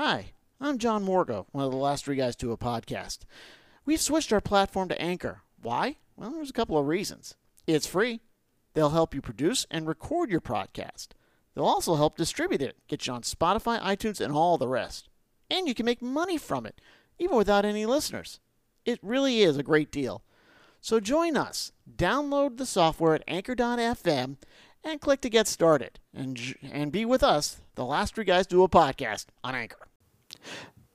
Hi, I'm John Morgo, one of the last three guys to a podcast. We've switched our platform to Anchor. Why? Well, there's a couple of reasons. It's free. They'll help you produce and record your podcast. They'll also help distribute it, get you on Spotify, iTunes, and all the rest. And you can make money from it, even without any listeners. It really is a great deal. So join us. Download the software at anchor.fm and click to get started. And, and be with us, the last three guys do a podcast on Anchor.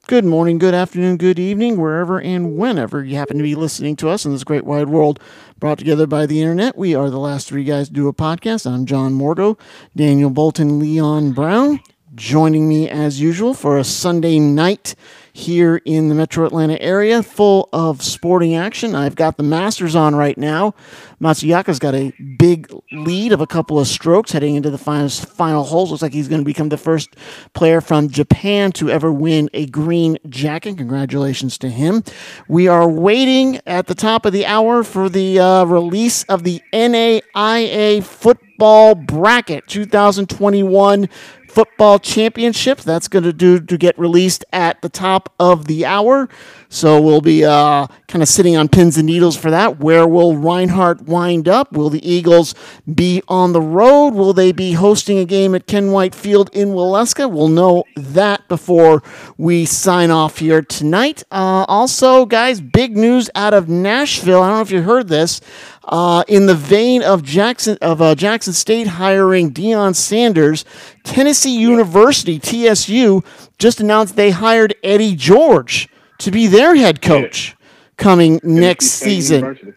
Good morning, good afternoon, good evening, wherever and whenever you happen to be listening to us in this great wide world brought together by the internet. We are the last three guys to do a podcast. I'm John Morgo, Daniel Bolton, Leon Brown, joining me as usual for a Sunday night here in the metro Atlanta area, full of sporting action. I've got the Masters on right now. Matsuyama's got a big lead of a couple of strokes heading into the final, final holes. Looks like he's going to become the first player from Japan to ever win a green jacket. Congratulations to him. We are waiting at the top of the hour for the uh, release of the NAIA football bracket 2021 football Championship. That's going to do to get released at the top of the hour. So we'll be uh, kind of sitting on pins and needles for that. Where will Reinhardt wind up? Will the Eagles be on the road? Will they be hosting a game at Ken White Field in Waleska? We'll know that before we sign off here tonight. Uh, also, guys, big news out of Nashville. I don't know if you heard this. Uh, in the vein of Jackson of uh, Jackson State hiring Deion Sanders, Tennessee University (TSU) just announced they hired Eddie George to be their head coach coming Tennessee next State season. University.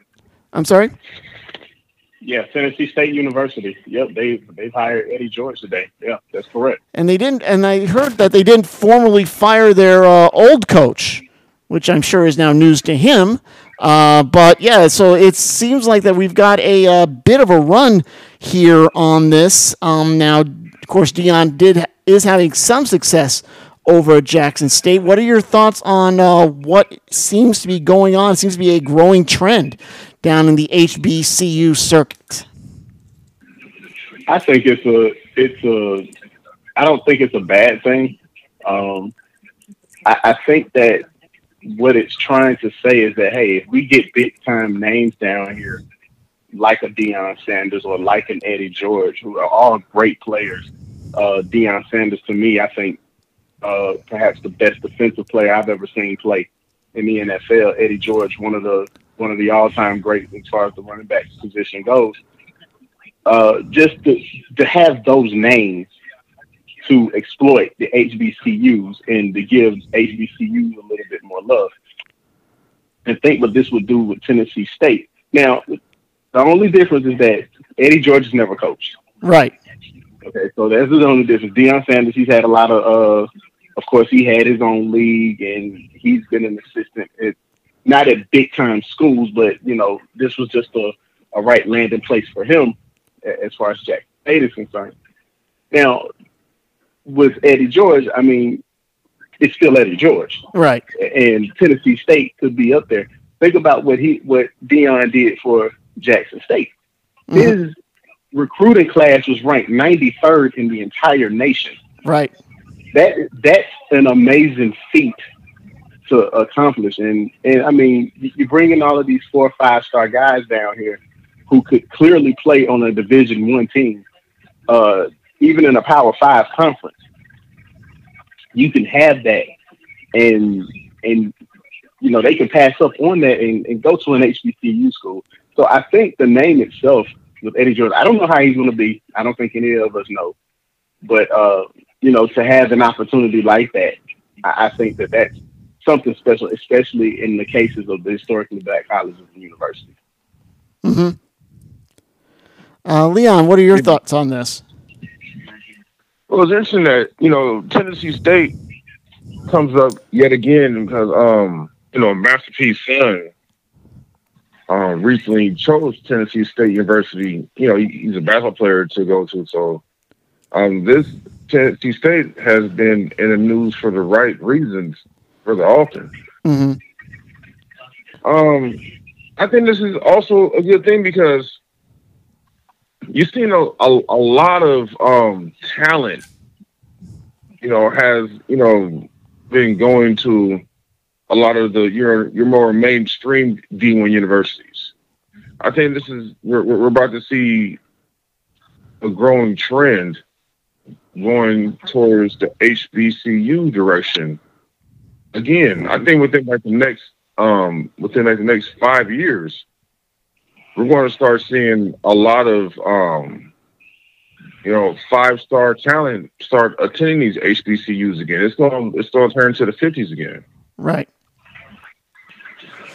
I'm sorry. Yeah, Tennessee State University. Yep, they they've hired Eddie George today. Yeah, that's correct. And they didn't. And I heard that they didn't formally fire their uh, old coach, which I'm sure is now news to him. Uh, but yeah, so it seems like that we've got a, uh bit of a run here on this. Um, now, of course, Deion did is having some success over Jackson State. What are your thoughts on uh, what seems to be going on? It seems to be a growing trend down in the HBCU circuit. I think it's a it's a I don't think it's a bad thing. Um, I, I think that what it's trying to say is that hey, if we get big time names down here, like a Deion Sanders or like an Eddie George, who are all great players. Uh, Deion Sanders, to me, I think uh, perhaps the best defensive player I've ever seen play in the NFL. Eddie George, one of the one of the all time greats as far as the running back position goes. Uh, just to to have those names to exploit the HBCUs and to give HBCUs a little bit more love. And think what this would do with Tennessee State. Now, the only difference is that Eddie George has never coached. Right. Okay, so that's the only difference. Deion Sanders, he's had a lot of, uh, of course, he had his own league and he's been an assistant at not at big time schools, but you know, this was just a, a right landing place for him as far as Jack State is concerned. Now, with Eddie George, I mean, it's still Eddie George, Right. and Tennessee State could be up there. Think about what he, what Deion did for Jackson State. Mhm. His recruiting class was ranked 93rd in the entire nation. Right. That that's an amazing feat to accomplish. And and I mean, you- you're bringing all of these four or five star guys down here who could clearly play on a Division One team, uh, even in a Power Five conference. You can have that, and and you know they can pass up on that and, and go to an HBCU school. So I think the name itself with Eddie George, I don't know how he's going to be. I don't think any of us know, but uh, you know, to have an opportunity like that, I, I think that that's something special, especially in the cases of the historically black colleges and universities. hmm Uh, Leon, what are your thoughts on this? Well, it's interesting that you know Tennessee State comes up yet again because um you know Masterpiece P's son um recently chose Tennessee State University. You know he, he's a basketball player to go to, so um this Tennessee State has been in the news for the right reasons rather often. hmm Um, I think this is also a good thing because you've seen a, a, a lot of um, talent, you know, has, you know, been going to a lot of the your your more mainstream D1 universities. I think this is we're we're about to see a growing trend going towards the HBCU direction. Again, I think within like the next um within like the next five years, we're going to start seeing a lot of um you know five star talent start attending these HBCUs again. It's going it's going to turn to the fifties again. Right.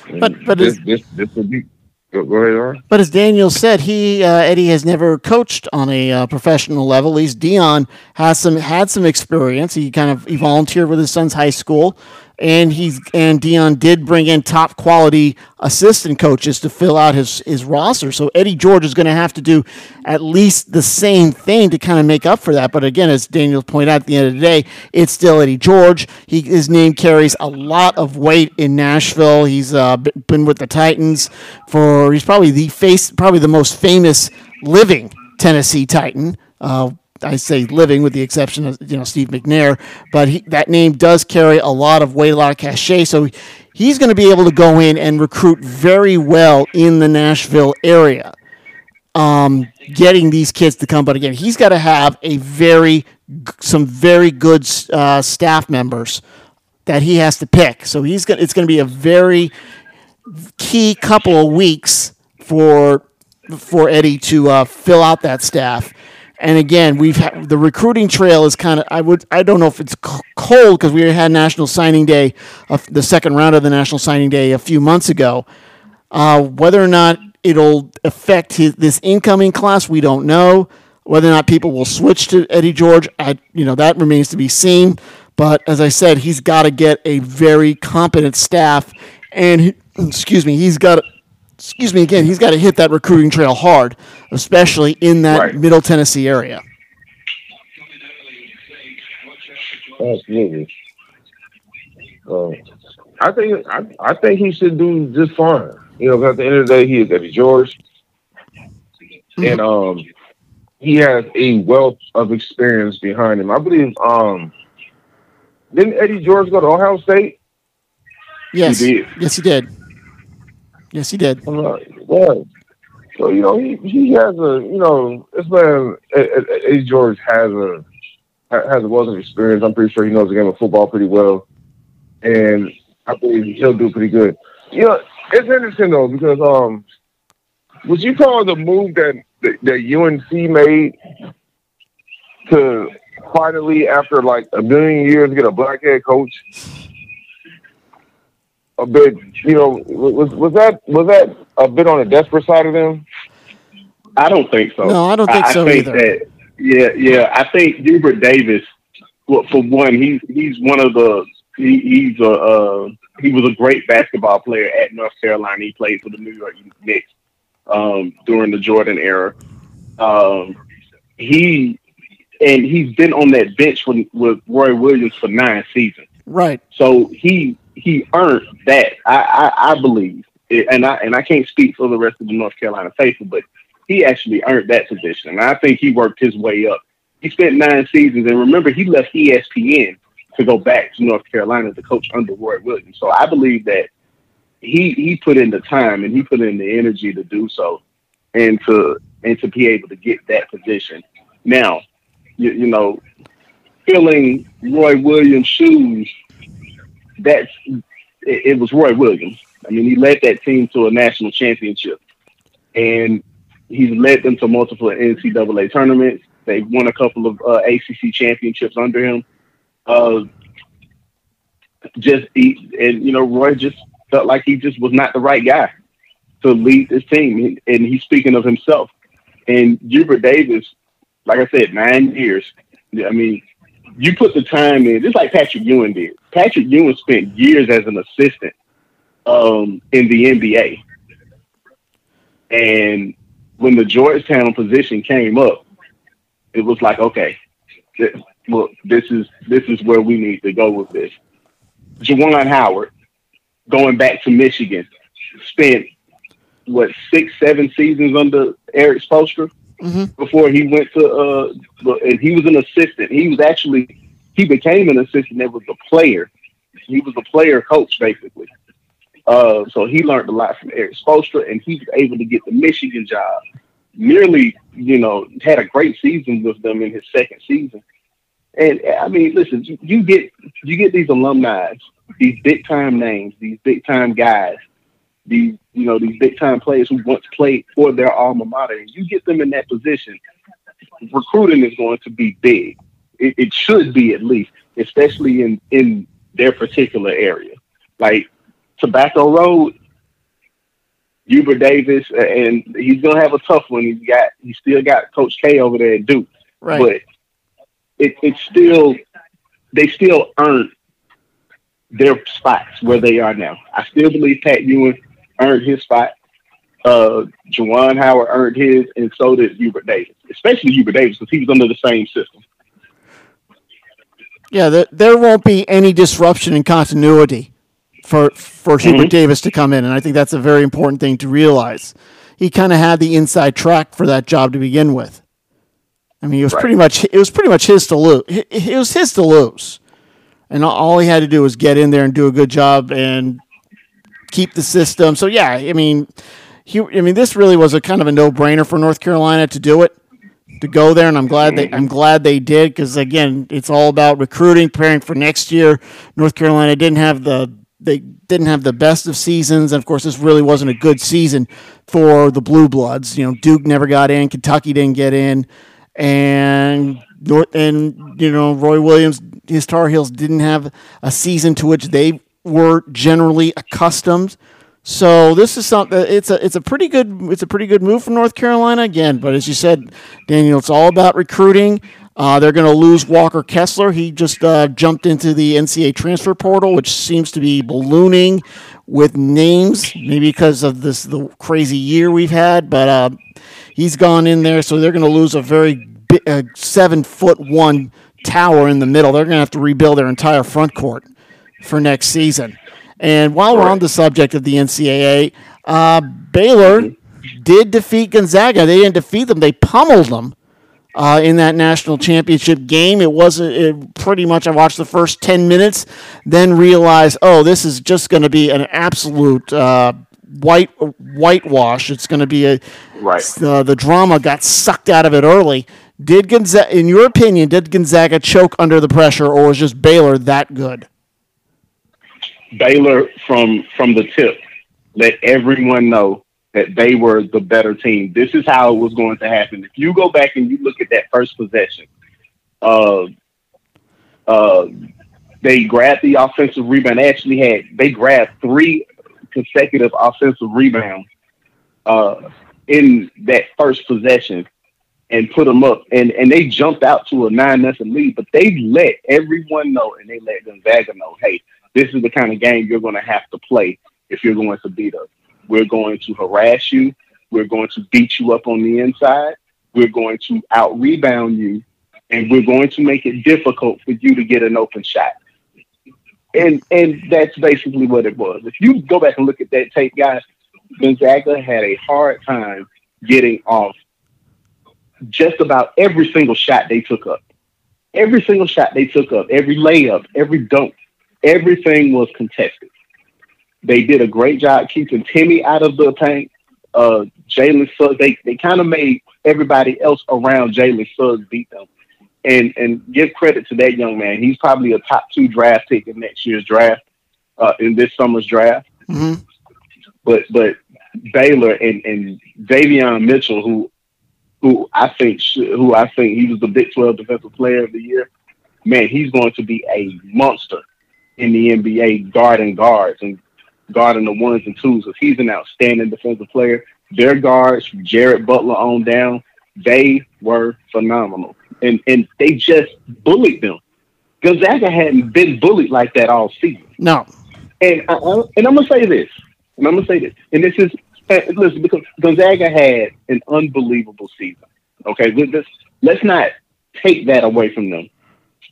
And But- but this this this will be go, go ahead. But as Daniel said, he uh, Eddie has never coached on a uh, professional level. At least Deion has some had some experience. He kind of he volunteered with his son's high school, and he's and Deion did bring in top quality assistant coaches to fill out his his roster. So Eddie George is going to have to do at least the same thing to kind of make up for that. But again, as Daniel pointed out, at the end of the day, it's still Eddie George. He his name carries a lot of weight in Nashville. He's uh, been with the Titans for he's probably the face probably the most famous living Tennessee Titan. Uh, I say living with the exception of you know Steve McNair, but he, that name does carry a lot of weight, a lot of cachet. So he's going to be able to go in and recruit very well in the Nashville area um, getting these kids to come. But again, he's got to have a very, some very good uh, staff members that he has to pick. So he's got. It's going to be a very key couple of weeks for for Eddie to uh, fill out that staff. And again, we've had, the recruiting trail is kind of I would I don't know if it's c- cold because we had National Signing Day, uh, the second round of the National Signing Day a few months ago. Uh, whether or not it'll affect his, this incoming class, we don't know. Whether or not people will switch to Eddie George, I, you know, that remains to be seen. But as I said, he's got to get a very competent staff, and he, excuse me, he's got excuse me again, he's got to hit that recruiting trail hard, especially in that Right. Middle Tennessee area. Absolutely. Uh, I think I, I think he should do just fine. You know, at the end of the day, he is Eddie George, and um, he has a wealth of experience behind him. I believe. Um, didn't Eddie George go to Ohio State? Yes, did. yes, he did. Yes, he did. I'm yeah. So you know, he he has a you know, this man Eddie George has a has a wealth of experience. I'm pretty sure he knows the game of football pretty well, and I believe he'll do pretty good. You know, it's interesting though because um, would you call the move that that, that UNC made to finally, after like a million years, get a black head coach? A bit, you know, was was that was that a bit on the desperate side of them? I don't think so. No, I don't think so either. That, yeah, yeah. I think Hubert Davis, well, for one, he's he's one of the he, he's a uh, he was a great basketball player at North Carolina. He played for the New York Knicks um, during the Jordan era. Um, he and he's been on that bench with, with Roy Williams for nine seasons. Right. So he he earned that. I, I, I believe, and I and I can't speak for the rest of the North Carolina faithful, but he actually earned that position, and I think he worked his way up. He spent nine seasons, and remember, he left ESPN to go back to North Carolina to coach under Roy Williams. So I believe that he he put in the time and he put in the energy to do so, and to and to be able to get that position. Now, you, you know, filling Roy Williams' shoes that's it, it was Roy Williams. I mean, he led that team to a national championship, and he's led them to multiple NCAA tournaments. They've won a couple of uh, ACC championships under him. Uh, just he, and you know, Roy just felt like he just was not the right guy to lead this team, and he's speaking of himself. And Hubert Davis, like I said, nine years. I mean, you put the time in, just like Patrick Ewing did. Patrick Ewing spent years as an assistant um, in the NBA. And when the Georgetown position came up, it was like, okay, well, this is this is where we need to go with this. Juwan Howard, going back to Michigan, spent what six, seven seasons under Erik Spoelstra Mhm. before he went to uh and he was an assistant. He was actually he became an assistant that was a player He was a player coach basically. Uh, so he learned a lot from Erik Spoelstra, and he was able to get the Michigan job. Nearly, you know, had a great season with them in his second season. And I mean, listen, you get you get these alumni, these big time names, these big time guys, these you know these big time players who once played for their alma mater, and you get them in that position. Recruiting is going to be big. It, it should be at least, especially in in their particular area. Like Tobacco Road, Hubert Davis, and he's gonna have a tough one. He's got he still got Coach K over there at Duke, Right. but it, it's still they still earn their spots where they are now. I still believe Pat Ewing earned his spot. Uh, Juwan Howard earned his, and so did Hubert Davis, especially Hubert Davis because he was under the same system. Yeah, there, there won't be any disruption in continuity for for Hubert Davis to come in, and I think that's a very important thing to realize. He kind of had the inside track for that job to begin with. I mean, it was Right. pretty much it was pretty much his to lose. It, was his to lose, and all he had to do was get in there and do a good job and keep the system. So yeah, I mean, he, I mean, this really was a kind of a no brainer for North Carolina to do it to go there, and I'm glad they I'm glad they did because again, it's all about recruiting, preparing for next year. North Carolina didn't have the they didn't have the best of seasons, and of course, this really wasn't a good season for the Blue Bloods. You know, Duke never got in, Kentucky didn't get in, and North and you know Roy Williams, his Tar Heels didn't have a season to which they were generally accustomed. So this is something. It's a it's a pretty good it's a pretty good move from North Carolina again. But as you said, Daniel, it's all about recruiting. Uh, they're going to lose Walker Kessler. He just uh, jumped into the NCAA transfer portal, which seems to be ballooning with names, maybe because of this the crazy year we've had. But uh, he's gone in there, so they're going to lose a very bi- uh, seven foot one tower in the middle. They're going to have to rebuild their entire front court for next season. And while we're on the subject of the NCAA, uh, Baylor did defeat Gonzaga. They didn't defeat them; they pummeled them uh, in that national championship game. It wasn't it pretty much. I watched the first ten minutes, then realized, oh, this is just going to be an absolute uh, white whitewash. It's going to be a Right. uh, the drama got sucked out of it early. Did Gonzaga, in your opinion, did Gonzaga choke under the pressure, or was just Baylor that good? Baylor from from the tip let everyone know that they were the better team. This is how it was going to happen. If you go back and you look at that first possession, uh, uh, they grabbed the offensive rebound. They actually had they grabbed three consecutive offensive rebounds uh, in that first possession and put them up. And and they jumped out to a nine nothing lead, but they let everyone know and they let Gonzaga know, hey, this is the kind of game you're going to have to play if you're going to beat us. We're going to harass you. We're going to beat you up on the inside. We're going to out rebound you, and we're going to make it difficult for you to get an open shot. And and that's basically what it was. If you go back and look at that tape, guys, Gonzaga had a hard time getting off just about every single shot they took up. Every single shot they took up, every layup, every dunk, everything was contested. They did a great job keeping Timmy out of the paint. Uh, Jalen Suggs, they, they kind of made everybody else around Jalen Suggs beat them. And and give credit to that young man. He's probably a top two draft pick in next year's draft, uh, in this summer's draft. hmm But but Baylor and, and Davion Mitchell, who who I think who I think he was the Big Twelve Defensive Player of the Year. Man, he's going to be a monster in the NBA guarding guards and guarding the ones and twos. Because he's an outstanding defensive player. Their guards, Jared Butler on down, they were phenomenal, and and they just bullied them. Gonzaga hadn't been bullied like that all season. No, And I, I- and I'm gonna say this, and I'm gonna say this, and this is uh, listen because Gonzaga had an unbelievable season. Okay, let's let's not take that away from them.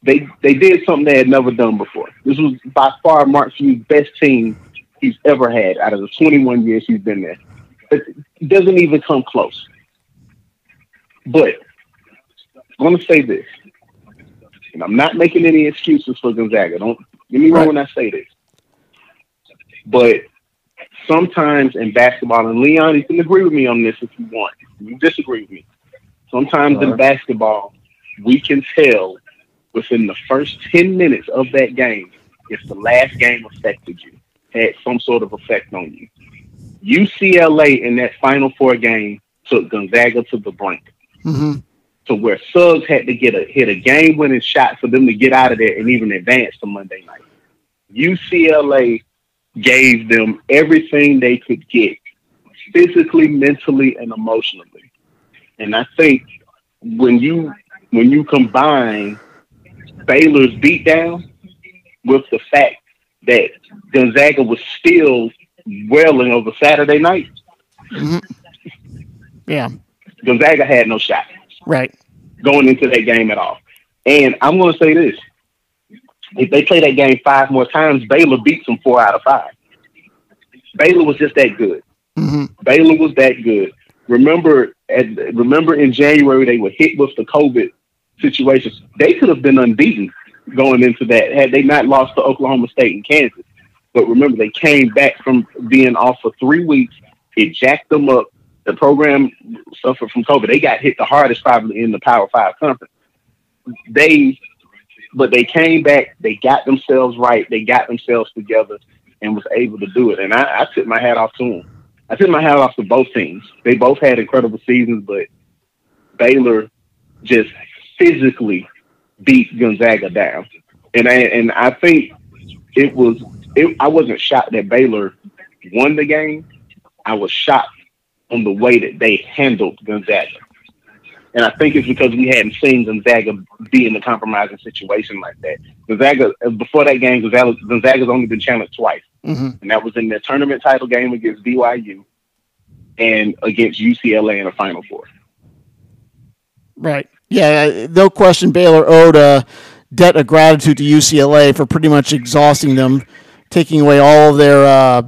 They they did something they had never done before. This was by far Mark Few's best team he's ever had out of the 21 years he's been there. It doesn't even come close. But I'm gonna say this, and I'm not making any excuses for Gonzaga. Don't Get me wrong Right. when I say this. But sometimes in basketball, and Leon, you can agree with me on this if you want. You disagree with me. Sometimes in uh-huh. basketball, we can tell within the first 10 minutes of that game if the last game affected you, had some sort of effect on you. UCLA in that Final Four game took Gonzaga to the brink hmm to where Suggs had to get a hit a game winning shot for them to get out of there and even advance to Monday night. UCLA gave them everything they could get physically, mentally, and emotionally. And I think when you when you combine Baylor's beatdown with the fact that Gonzaga was still welling over Saturday night, Yeah. Gonzaga had no shot. Right. going into that game at all. And I'm going to say this: if they play that game five more times, Baylor beats them four out of five. Baylor was just that good. hmm Baylor was that good. Remember, at, remember in January they were hit with the COVID situations. They could have been unbeaten going into that had they not lost to Oklahoma State and Kansas. But remember, they came back from being off for three weeks. It jacked them up. The program suffered from COVID. They got hit the hardest probably in the Power Five conference. They, but they came back. They got themselves right. They got themselves together and was able to do it. And I, I tip my hat off to them. I tip my hat off to both teams. They both had incredible seasons, but Baylor just physically beat Gonzaga down. And I and I think it was it, I wasn't shocked that Baylor won the game. I was shocked on the way that they handled Gonzaga. And I think it's because we hadn't seen Gonzaga be in a compromising situation like that. Gonzaga before that game, Gonzaga, Gonzaga's only been challenged twice hmm and that was in their tournament title game against BYU and against UCLA in the Final Four. Right. Yeah, no question Baylor owed a debt of gratitude to UCLA for pretty much exhausting them, taking away all of their uh,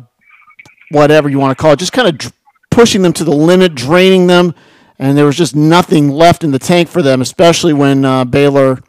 whatever you want to call it, just kind of dr- pushing them to the limit, draining them, and there was just nothing left in the tank for them, especially when uh, Baylor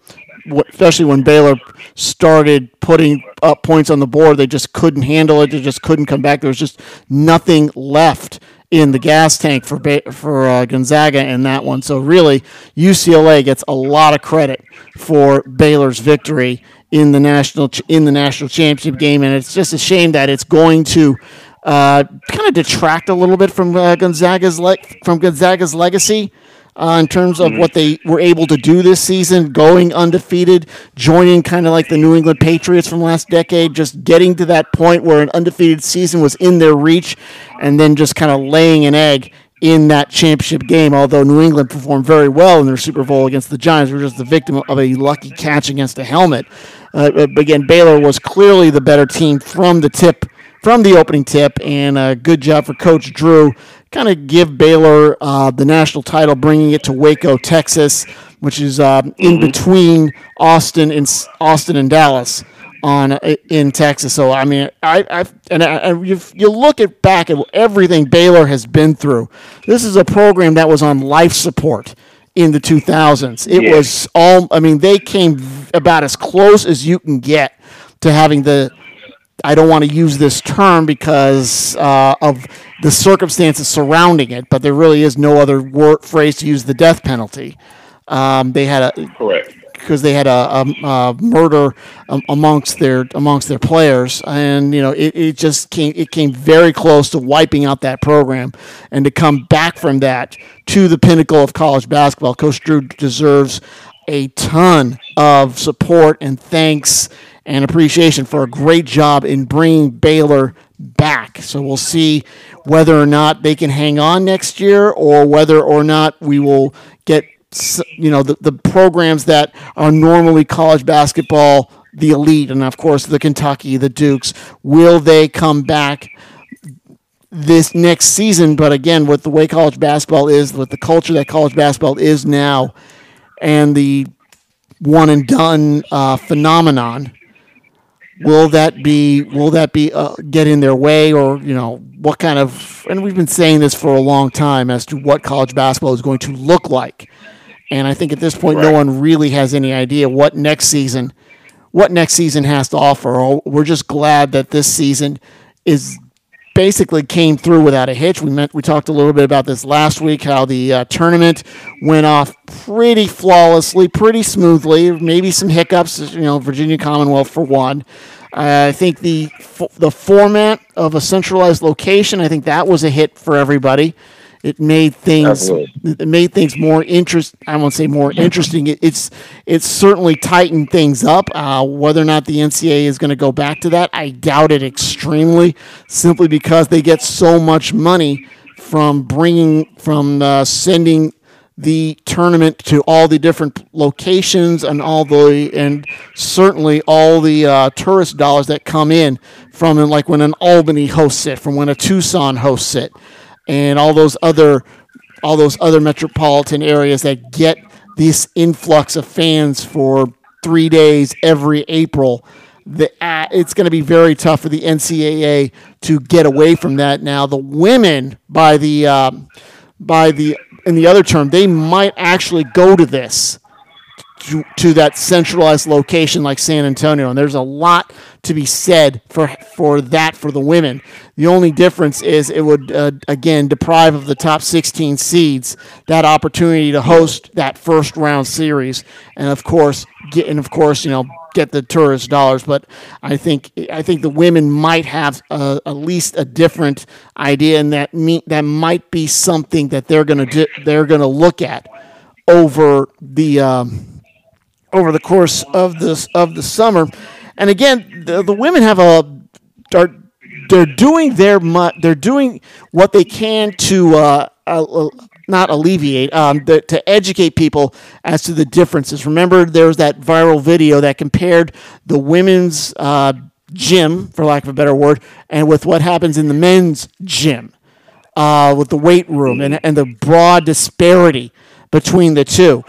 especially when Baylor started putting up points on the board, they just couldn't handle it. They just couldn't come back. There was just nothing left in the gas tank for for uh, Gonzaga in that one. So really, UCLA gets a lot of credit for Baylor's victory in the national ch- in the national championship game, and it's just a shame that it's going to. Uh, kind of detract a little bit from uh, Gonzaga's le- from Gonzaga's legacy uh, in terms of what they were able to do this season, going undefeated, joining kind of like the New England Patriots from last decade, just getting to that point where an undefeated season was in their reach, and then just kind of laying an egg in that championship game. Although New England performed very well in their Super Bowl against the Giants, we were just the victim of a lucky catch against a helmet. Uh, but again, Baylor was clearly the better team from the tip from the opening tip, and a good job for Coach Drew. Kind of give Baylor uh, the national title, bringing it to Waco, Texas, which is uh, in between Austin and Austin and Dallas on in Texas. So I mean, I, I and I, I, you, you look at back at everything Baylor has been through. This is a program that was on life support in the 2000s. It Yeah. was all. I mean, they came about as close as you can get to having the I don't want to use this term because uh, of the circumstances surrounding it, but there really is no other word phrase to use the death penalty. Um, they had a Correct. because they had a, a, a murder um, amongst their amongst their players, and you know it, it just came it came very close to wiping out that program, and to come back from that to the pinnacle of college basketball, Coach Drew deserves a ton of support and thanks and appreciation for a great job in bringing Baylor back. So we'll see whether or not they can hang on next year, or whether or not we will get you know the, the programs that are normally college basketball the elite and of course the kentucky the dukes will they come back this next season but again with the way college basketball is with the culture that college basketball is now and the one and done uh, phenomenon will that be will that be uh, get in their way or you know what kind of and we've been saying this for a long time as to what college basketball is going to look like and i think at this point no one really has any idea what next season what next season has to offer. We're just glad that this season is basically came through without a hitch. We meant we talked a little bit about this last week how the uh, tournament went off pretty flawlessly, pretty smoothly. Maybe some hiccups, you know, Virginia Commonwealth for one. I think the the format of a centralized location, I think that was a hit for everybody. It made things Absolutely. it made things more interest. I won't say more interesting. It, it's it's certainly tightened things up. Uh, whether or not the NCAA is going to go back to that, I doubt it extremely. Simply because they get so much money from bringing from uh, sending the tournament to all the different locations and all the and certainly all the uh, tourist dollars that come in from like when an Albany hosts it, from when a Tucson hosts it and all those other all those other metropolitan areas that get this influx of fans for three days every April. The, uh, it's going to be very tough for the NCAA to get away from that. Now, the women, by the um, by the in the other term, they might actually go to this to, to that centralized location like San Antonio, and there's a lot to be said for for that for the women. The only difference is it would uh, again deprive of the top 16 seeds that opportunity to host that first round series, and of course get and of course you know get the tourist dollars. But I think I think the women might have uh, at least a different idea, and that me, that might be something that they're gonna do, they're gonna look at over the. Um, over the course of this of the summer, and again, the, the women have a are they're doing their they're doing what they can to uh, uh, not alleviate um, the, to educate people as to the differences. Remember, there was that viral video that compared the women's uh, gym, for lack of a better word, and with what happens in the men's gym, uh, with the weight room and and the broad disparity between the two.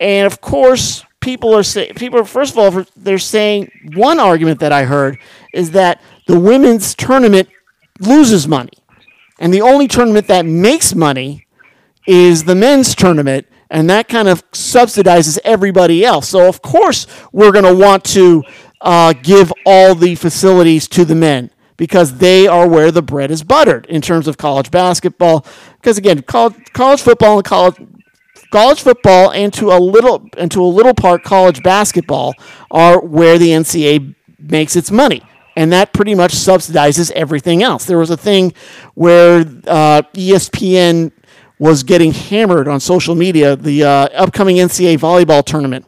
And of course, people are saying people are, first of all they're saying one argument that I heard is that the women's tournament loses money, and the only tournament that makes money is the men's tournament, and that kind of subsidizes everybody else. So of course we're going to want to uh, give all the facilities to the men because they are where the bread is buttered in terms of college basketball. Because again, college, college football and college college football and to a little and to a little part college basketball are where the NCAA makes its money. And that pretty much subsidizes everything else. There was a thing where uh, ESPN was getting hammered on social media. The uh, upcoming NCAA volleyball tournament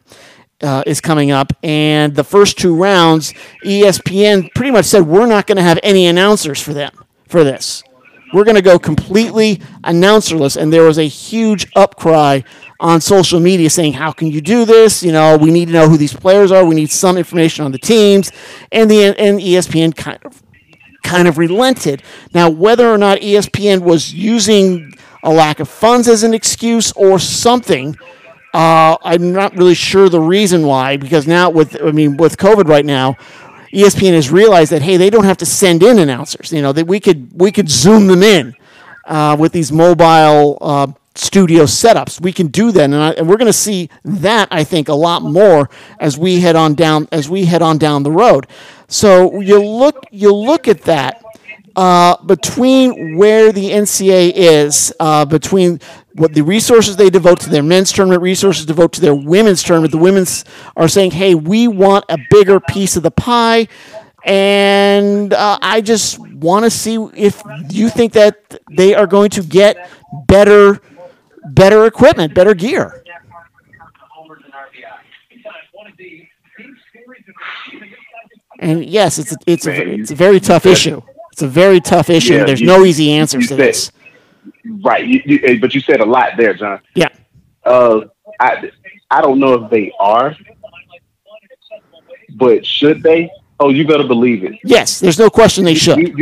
uh, is coming up, and the first two rounds, ESPN pretty much said we're not going to have any announcers for them for this. We're going to go completely announcerless. And there was a huge upcry on social media saying, How can you do this? You know, we need to know who these players are. We need some information on the teams. And the and ESPN kind of kind of relented. Now, whether or not ESPN was using a lack of funds as an excuse or something, uh, I'm not really sure the reason why. Because now, with I mean, with COVID right now, ESPN has realized that hey, they don't have to send in announcers. You know that we could we could zoom them in uh, with these mobile uh, studio setups. We can do that, and, I, and we're going to see that I think a lot more as we head on down as we head on down the road. So you look you look at that uh, between where the NCA is, uh, between what the resources they devote to their men's tournament, resources devote to their women's tournament. The women's are saying, "Hey, we want a bigger piece of the pie." And uh, I just want to see if you think that they are going to get better, better equipment, better gear. And yes, it's a, it's a, it's a very tough issue. It's a very tough issue. Yeah, There's you, no easy answers to this. Right, you, you, eh, but you said a lot there, John. Yeah. Uh, I I don't know if they are, but should they? Oh, you better believe it. Yes, there's no question they should.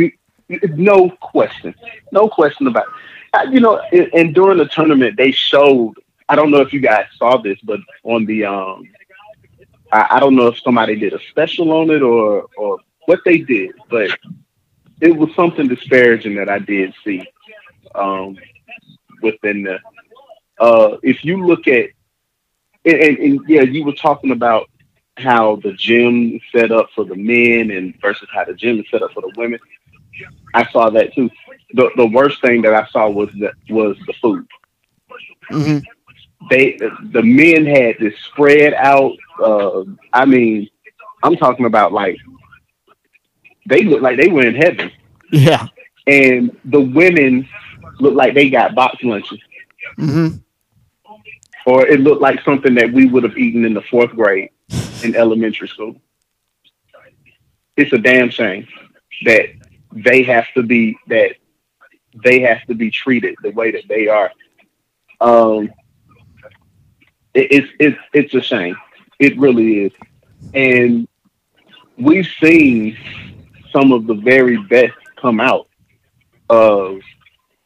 No question, no question about. It. You know, and, and during the tournament, they showed. I don't know if you guys saw this, but on the um, I, I don't know if somebody did a special on it or or what they did, but it was something disparaging that I did see um, within the. Uh, if you look at, and, and, and, yeah, you were talking about how the gym is set up for the men and versus how the gym is set up for the women. I saw that too. The the worst thing that I saw was that was the food. hmm They the men had this spread out. Uh, I mean, I'm talking about like they look like they were in heaven, Yeah. and the women looked like they got box lunches, hmm or it looked like something that we would have eaten in the fourth grade in elementary school. It's a damn shame that they have to be that they have to be treated the way that they are. Um, it, it's it's it's a shame. It really is, and we've seen some of the very best come out of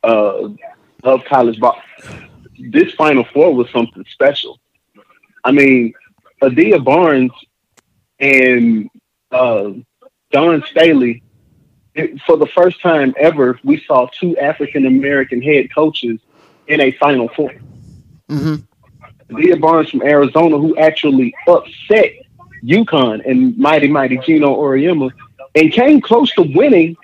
uh, of college ball. This Final Four was something special. I mean, Adia Barnes and uh, Dawn Staley. It, for the first time ever, we saw two African American head coaches in a Final Four. hmm Adia Barnes from Arizona, who actually upset UConn and mighty mighty Geno Auriemma, and came close to winning,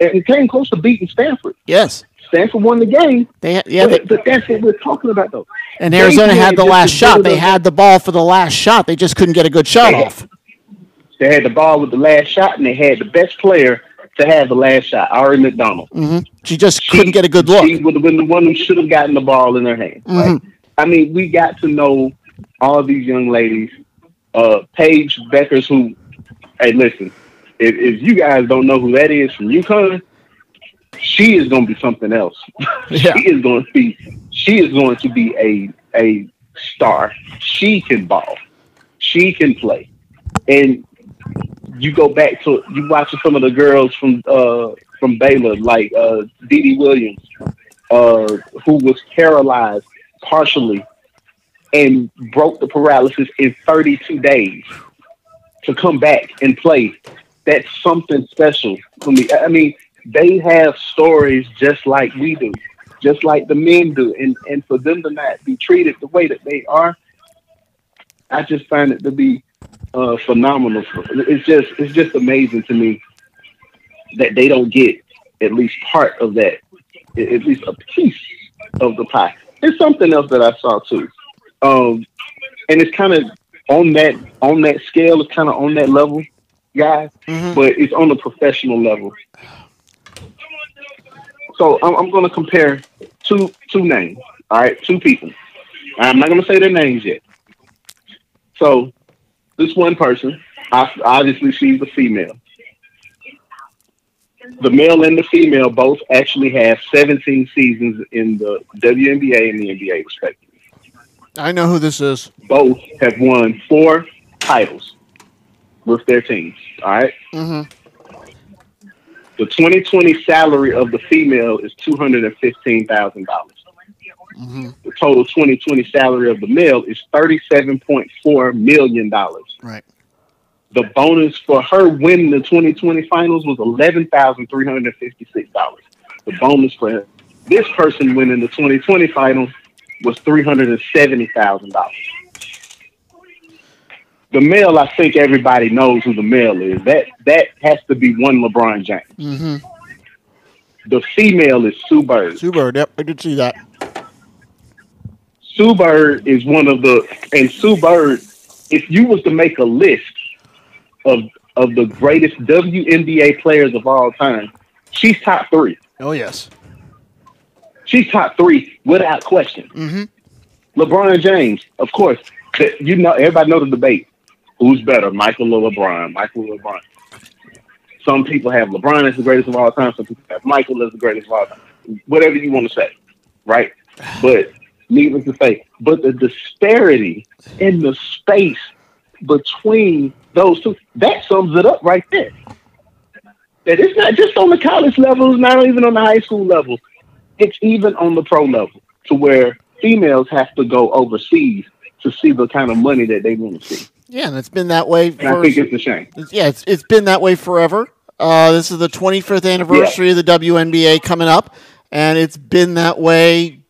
and came close to beating Stanford. Yes. Stanford won the game, They yeah. They, but, but that's what we're talking about, though. and Arizona did had the last shot. They had the ball for the last shot. They just couldn't get a good shot They- off. They had the ball with the last shot, and they had the best player to have the last shot, Aari McDonald. hmm She just She- couldn't get a good look. She would have been the one who should have gotten the ball in her hand. Right? Mhm. I mean, we got to know all these young ladies. Uh, Paige Bueckers, who, hey, listen, if, if you guys don't know who that is from UConn, she is going to be something else. Yeah. She is going to be, she is going to be a a star. She can ball. She can play, and you go back to you watching some of the girls from uh from Baylor, like uh Dee Dee Williams, uh, who was paralyzed partially and broke the paralysis in 32 days to come back and play. That's something special for me. I mean, they have stories just like we do, just like the men do, and and for them to not be treated the way that they are, I just find it to be uh, phenomenal. It's just it's just amazing to me that they don't get at least part of that, at least a piece of the pie. There's something else that I saw too, um, and it's kind of on that on that scale. It's kind of on that level, guys, Mhm. but it's on the professional level. So I'm, I'm going to compare two two names. All right, two people. I'm not going to say their names yet. So this one person, obviously she's a female. The male and the female both actually have 17 seasons in the WNBA and the NBA, respectively. I know who this is. Both have won four titles with their teams. All right. hmm The 2020 salary of the female is $215,000. hmm The total 2020 salary of the male is $37.4 million. Right. The bonus for her winning the 2020 finals was $11,356. The bonus for this person winning the 2020 finals was $370,000. The male, I think everybody knows who the male is. That that has to be one LeBron James. hmm The female is Sue Bird. Sue Bird. Yep, I did see that. Sue Bird is one of the and Sue Bird, if you was to make a list of of the greatest WNBA players of all time, she's top three. Oh yes. She's top three without question. hmm LeBron James, of course. You know, everybody know the debate. Who's better, Michael or LeBron? Michael or LeBron? Some people have LeBron as the greatest of all time. Some people have Michael as the greatest of all time. Whatever you want to say, right? But needless to say, but the disparity in the space between those two, that sums it up right there. That it's not just on the college level, it's not even on the high school level. It's even on the pro level to where females have to go overseas to see the kind of money that they want to see. Yeah, and it's been that way And I for think it's a shame. yeah, it's it's been that way forever. Uh, this is the 25th anniversary of the WNBA coming up, and it's been that way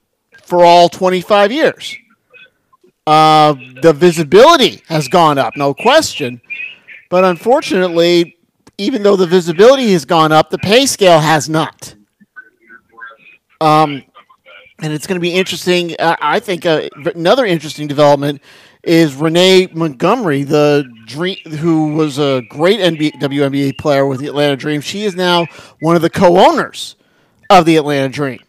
for all 25 years. Uh, the visibility has gone up, no question. But unfortunately, even though the visibility has gone up, the pay scale has not. Um, and it's going to be interesting. Uh, I think uh, another interesting development is Renee Montgomery, the dream, who was a great NBA, WNBA player with the Atlanta Dream. She is now one of the co-owners of the Atlanta Dream.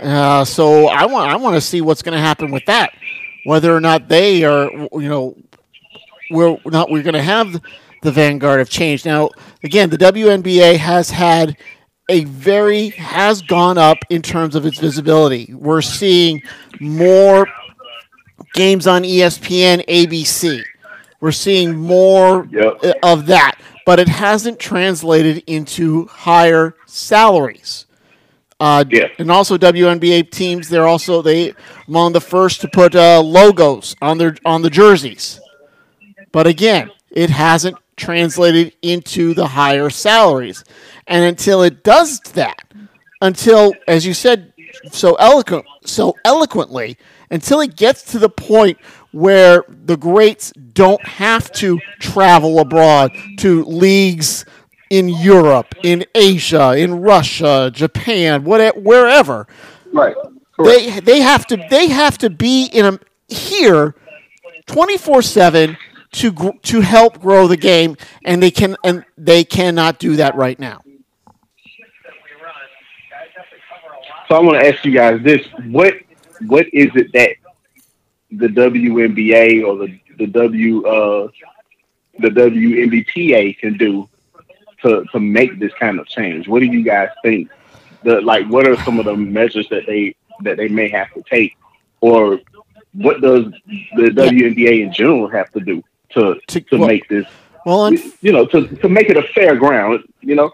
Uh, so I want I want to see what's going to happen with that, whether or not they are you know we're not we're going to have the vanguard of change. Now again, the WNBA has had a very has gone up in terms of its visibility. We're seeing more games on ESPN, ABC. We're seeing more Yep. of that, but it hasn't translated into higher salaries. Uh, Yeah. And also WNBA teams, they're also they among the first to put uh, logos on their on the jerseys. But again, it hasn't translated into the higher salaries. And until it does that, until as you said so eloquent so eloquently, until it gets to the point where the greats don't have to travel abroad to leagues in Europe, in Asia, in Russia, Japan, whatever, wherever Right. they they have to they have to be in a here 24/7 to to help grow the game and they can and they cannot do that right now. So I want to ask you guys this: what what is it that the WNBA or the the W uh, the WNBPA can do to to make this kind of change? What do you guys think? The like, what are some of the measures that they that they may have to take, or what does the WNBA in general have to do to To- to, well- make this Well, you know to to make it a fair ground? You know,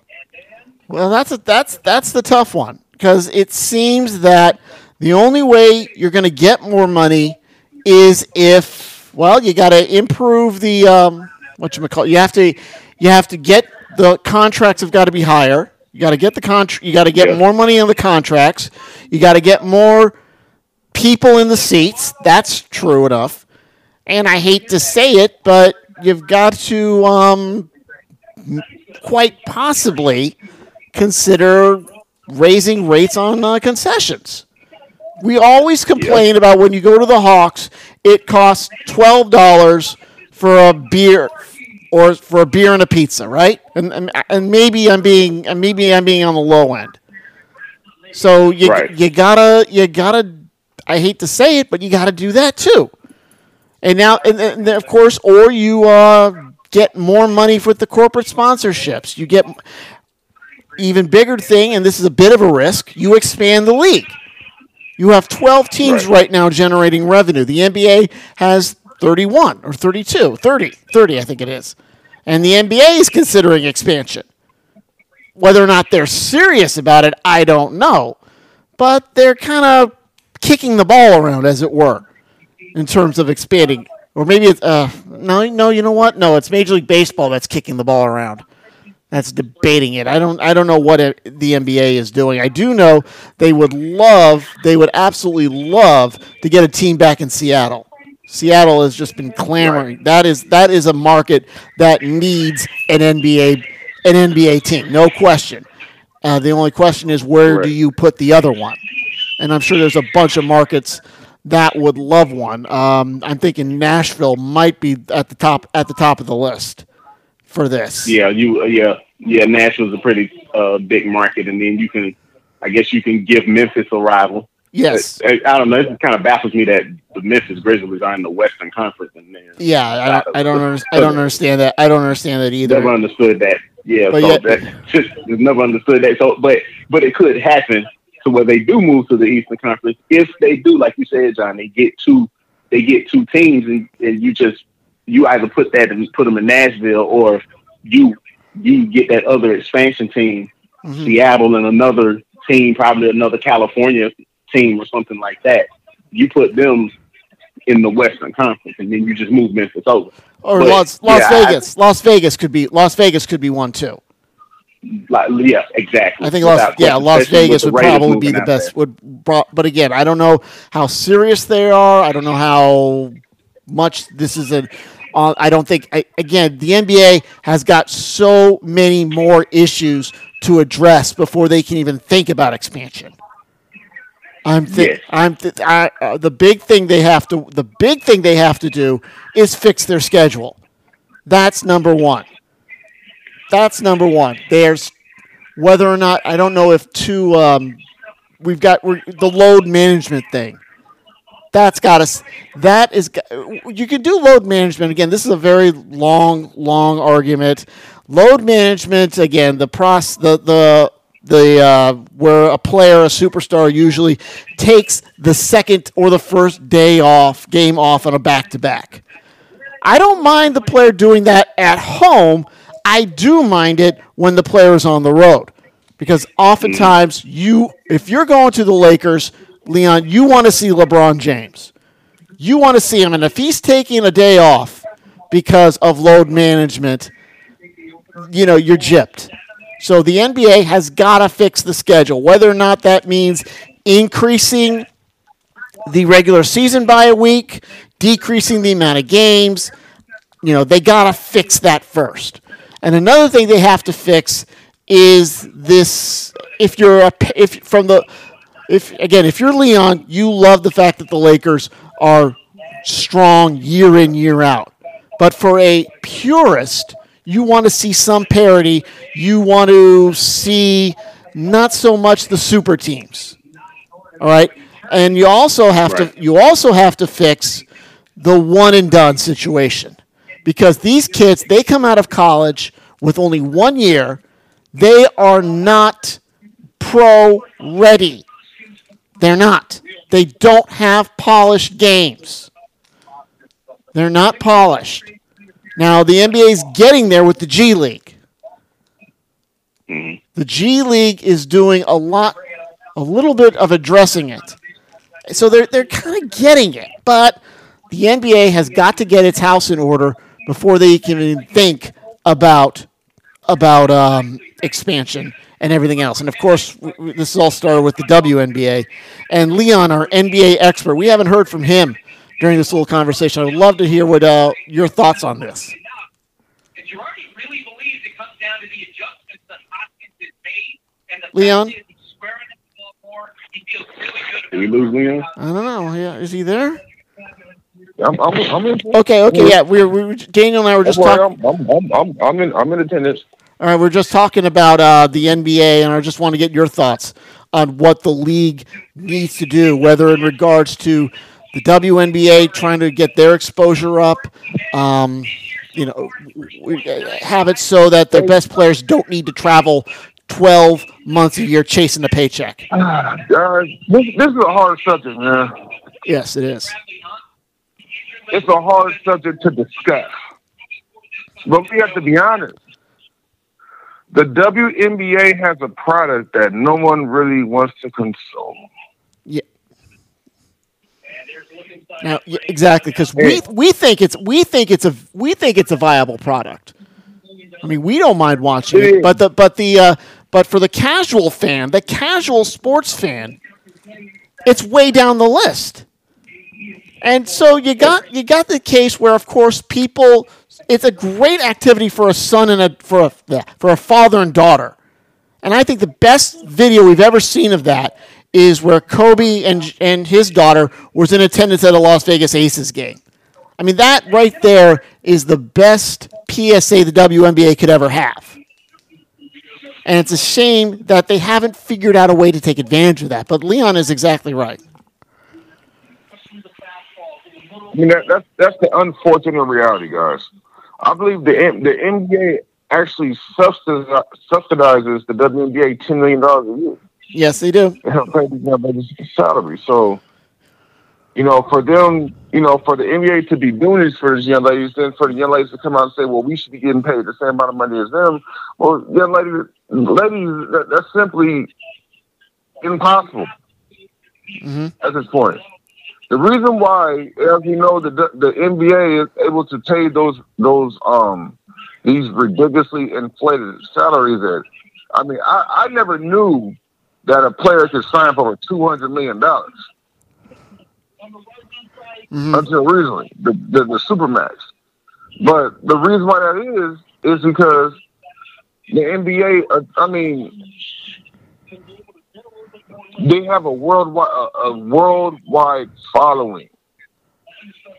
Well, that's a, that's that's the tough one because it seems that the only way you're going to get more money is if well, you got to improve the um, what you call you have to you have to get the contracts have got to be higher. You got to get the contract. You got to get Yeah. more money on the contracts. You got to get more people in the seats. That's true enough. And I hate to say it, but you've got to um, quite possibly consider raising rates on uh, concessions. We always complain about when you go to the Hawks, it costs twelve dollars for a beer or for a beer and a pizza, right? And and, and maybe I'm being and maybe I'm being on the low end. So you Right. you gotta you gotta I hate to say it, but you gotta do that too. And now and, and then, of course, or you uh, get more money with the corporate sponsorships. You get even bigger thing, and this is a bit of a risk. You expand the league. You have 12 teams Right. right, now generating revenue. The NBA has 31 or 32, 30, 30, I think it is. And the NBA is considering expansion. Whether or not they're serious about it, I don't know. But they're kind of kicking the ball around, as it were, in terms of expanding. Or maybe it's, uh, no, no, you know what? No, it's Major League Baseball that's kicking the ball around that's debating it. I don't I don't know what it, the NBA is doing. I do know they would love, they would absolutely love to get a team back in Seattle. Seattle has just been clamoring. That is that is a market that needs an NBA an NBA team, no question. Uh, the only question is where do you put the other one? And I'm sure there's a bunch of markets that would love one. Um, I'm thinking Nashville might be at the top at the top of the list for this. Yeah, you. Yeah, yeah. Nashville's a pretty uh, big market, and then you can, I guess, you can give Memphis a rival. Yes. I, I don't know. It kind of baffles me that the Memphis Grizzlies are in the Western Conference, and then Yeah, I don't, I don't, under, I don't understand that. I don't understand that either. never understood that. Yeah, But so yet- that just never understood that. So, but but it could happen to where they do move to the Eastern Conference if they do, like you said, John. They get two, they get two teams, and, and you just you either put that and put them in Nashville, or you you get that other expansion team, Mhm. Seattle, and another team, probably another California team or something like that. You put them in the Western Conference, and then you just move Memphis over. Or But, Las, Las yeah, I- Vegas. Las Vegas could be Las Vegas could be one too. Like, yeah, exactly. I think Las, Without yeah, Las Vegas would probably be the best. there. Would, but again, I don't know how serious they are. I don't know how much this is a. Uh, I don't think. I, again, the NBA has got so many more issues to address before they can even think about expansion. I'm think Yes. I'm th- I, uh, the big thing they have to the big thing they have to do is fix their schedule. That's number one. That's number one. There's whether or not I don't know if two um, we've got we're, the load management thing. That's got us. That is you can do load management again. This is a very long, long argument. Load management again. The process, the the the uh, where a player, a superstar, usually takes the second or the first day off, game off on a back to back. I don't mind the player doing that at home. I do mind it when the player is on the road because oftentimes you, if you're going to the Lakers, Leon, you want to see LeBron James. You want to see him, and if he's taking a day off because of load management, you know you're gypped. So the NBA has got to fix the schedule, whether or not that means increasing the regular season by a week, decreasing the amount of games. You know, they got to fix that first. And another thing they have to fix is this if you're a if from the if again, if you're Leon, you love the fact that the Lakers are strong year in year out. But for a purist, you want to see some parity. You want to see not so much the super teams. All right? And you also have Right. to you also have to fix the one and done situation. Because these kids, they come out of college with only one year. They are not pro ready. They're not. They don't have polished games. They're not polished. Now the NBA is getting there with the G League. The G League is doing a lot, a little bit of addressing it. So they're they're kind of getting it, but the NBA has got to get its house in order before they can even think about about um, expansion and everything else. And of course, this all started with the WNBA. And Leon, our NBA expert, we haven't heard from him during this little conversation. I would love to hear what uh, your thoughts on this. Really believes it comes down to the adjustments that Hopkins has made and the Leon? fact that he's squaring it a little more. He feels really good about Did we lose Leon? I don't know. Yeah, is he there? I'm, I'm, I'm in. Okay, okay, yeah. We're, we're Daniel and I were just talking. I'm, I'm, I'm, I'm, I'm in. I'm in attendance. All right, we're just talking about uh, the NBA, and I just want to get your thoughts on what the league needs to do, whether in regards to the WNBA trying to get their exposure up, um, you know, have it so that the best players don't need to travel 12 months a year chasing a paycheck. Guys, this, this is a hard subject, man. Yes, it is. It's a hard subject to discuss. But we have to be honest. The WNBA has a product that no one really wants to consume. Yeah. Now, yeah, exactly, because we we think it's we think it's a we think it's a viable product. I mean, we don't mind watching It but the but the uh, but for the casual fan, the casual sports fan, it's way down the list. And so you got you got the case where, of course, people. It's a great activity for a son and a for a for a father and daughter. And I think the best video we've ever seen of that is where Kobe and and his daughter was in attendance at a Las Vegas Aces game. I mean, that right there is the best PSA the WNBA could ever have. And it's a shame that they haven't figured out a way to take advantage of that. But Leon is exactly right. I mean, that's that's the unfortunate reality, guys. I believe the the NBA actually subsidizes the WNBA ten million dollars a year Yes, they do. help pay these young ladies salary. So, you know, for them, you know, for the NBA to be doing this for these young ladies, then for the young ladies to come out and say, "Well, we should be getting paid the same amount of money as them," well, young ladies, ladies, that, that's simply impossible hmm at this point. The reason why, as you know, the the NBA is able to pay those those um these ridiculously inflated salaries at I mean, I, I never knew that a player could sign for over two hundred million dollars Mhm. until recently, the, the the supermax. But the reason why that is is because the NBA. Uh, I mean, they have a worldwide a, a worldwide following.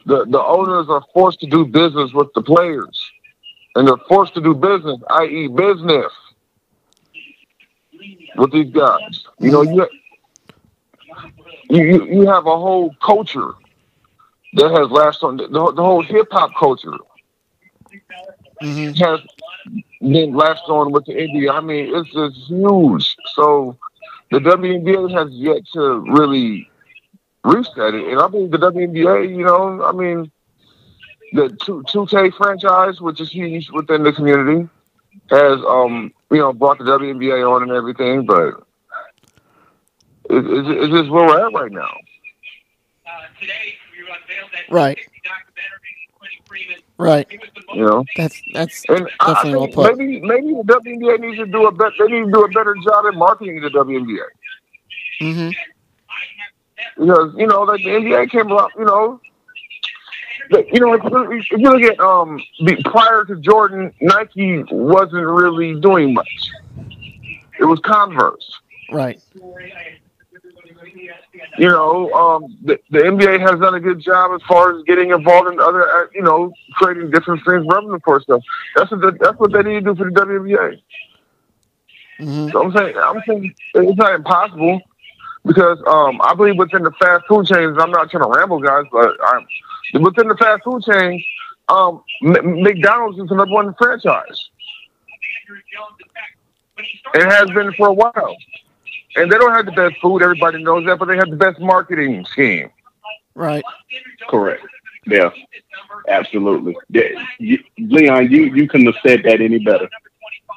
The the owners are forced to do business with the players, and they're forced to do business, i.e., business, with these guys. You know, you you you- have a whole culture that has lasted on the, the, the whole hip hop culture Mhm. has been latched on with the NBA. I mean, it's just huge. So the WNBA has yet to really reset it, and I think the WNBA, you know, I mean, the two two K franchise, which is huge within the community, has um you know brought the WNBA on and everything, but it, it's, it's just where we're at right now. Uh, today, we unveiled that Right. 60 documentary, Quentin Freeman. Right. He was the most You know. That's that's And definitely well put. maybe maybe the WNBA needs to do a better. They need to do a better job at marketing the WNBA hmm because you know like the NBA came up. You know, the- you know if you, if you look at um prior to Jordan, Nike wasn't really doing much. It was Converse. Right. You know, um, the, the NBA has done a good job as far as getting involved in other, uh, you know, creating different streams of revenue for stuff. That's what the, that's what they need to do for the WNBA. hmm So I'm saying I'm saying it's not impossible because um, I believe within the fast food chains. I'm not trying to ramble, guys, but I'm, within the fast food chain, um, M- McDonald's is the number one franchise. Andrew Jones. In fact, when he started It has been for a while, and they don't have the best food. Everybody knows that, but they have the best marketing scheme. Right. Correct. Yeah. keep this number. Absolutely. Yeah, you, Leon, you, you couldn't have said that any better.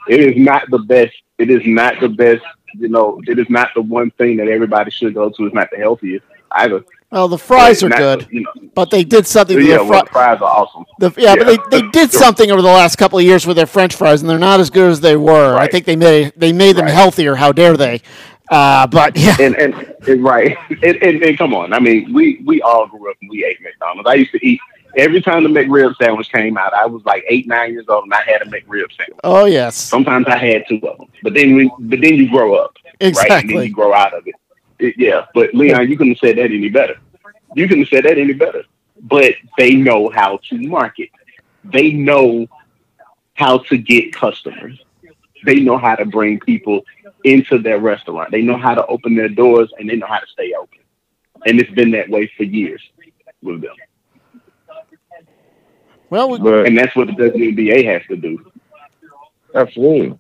It is not the best. It is not the best. You know, it is not the one thing that everybody should go to. It's not the healthiest either. Well, the fries are Not- good, You know, but they did something to yeah, the well, fries. fries are awesome. The, yeah, but they, they did something over the last couple of years with their French fries, and they're not as good as they were. I think they made they made them Right. healthier. How dare they? Uh, but yeah, And and, and right. And, and, and come on. I mean, we we all grew up and we ate McDonald's. I used to eat every time the McRib sandwich came out. I was like eight, nine years old, and I had a McRib sandwich. oh yes, Sometimes I had two of them, but then we, but then you grow up, right? And then you grow out of it. It- yeah, but Leon, you couldn't have said that any better. You couldn't have said that any better. But they know how to market. They know how to get customers. They know how to bring people into their restaurant. They know how to open their doors and they know how to stay open. And it's been that way for years with them. Well, we, But And that's what the WNBA has to do. absolutely.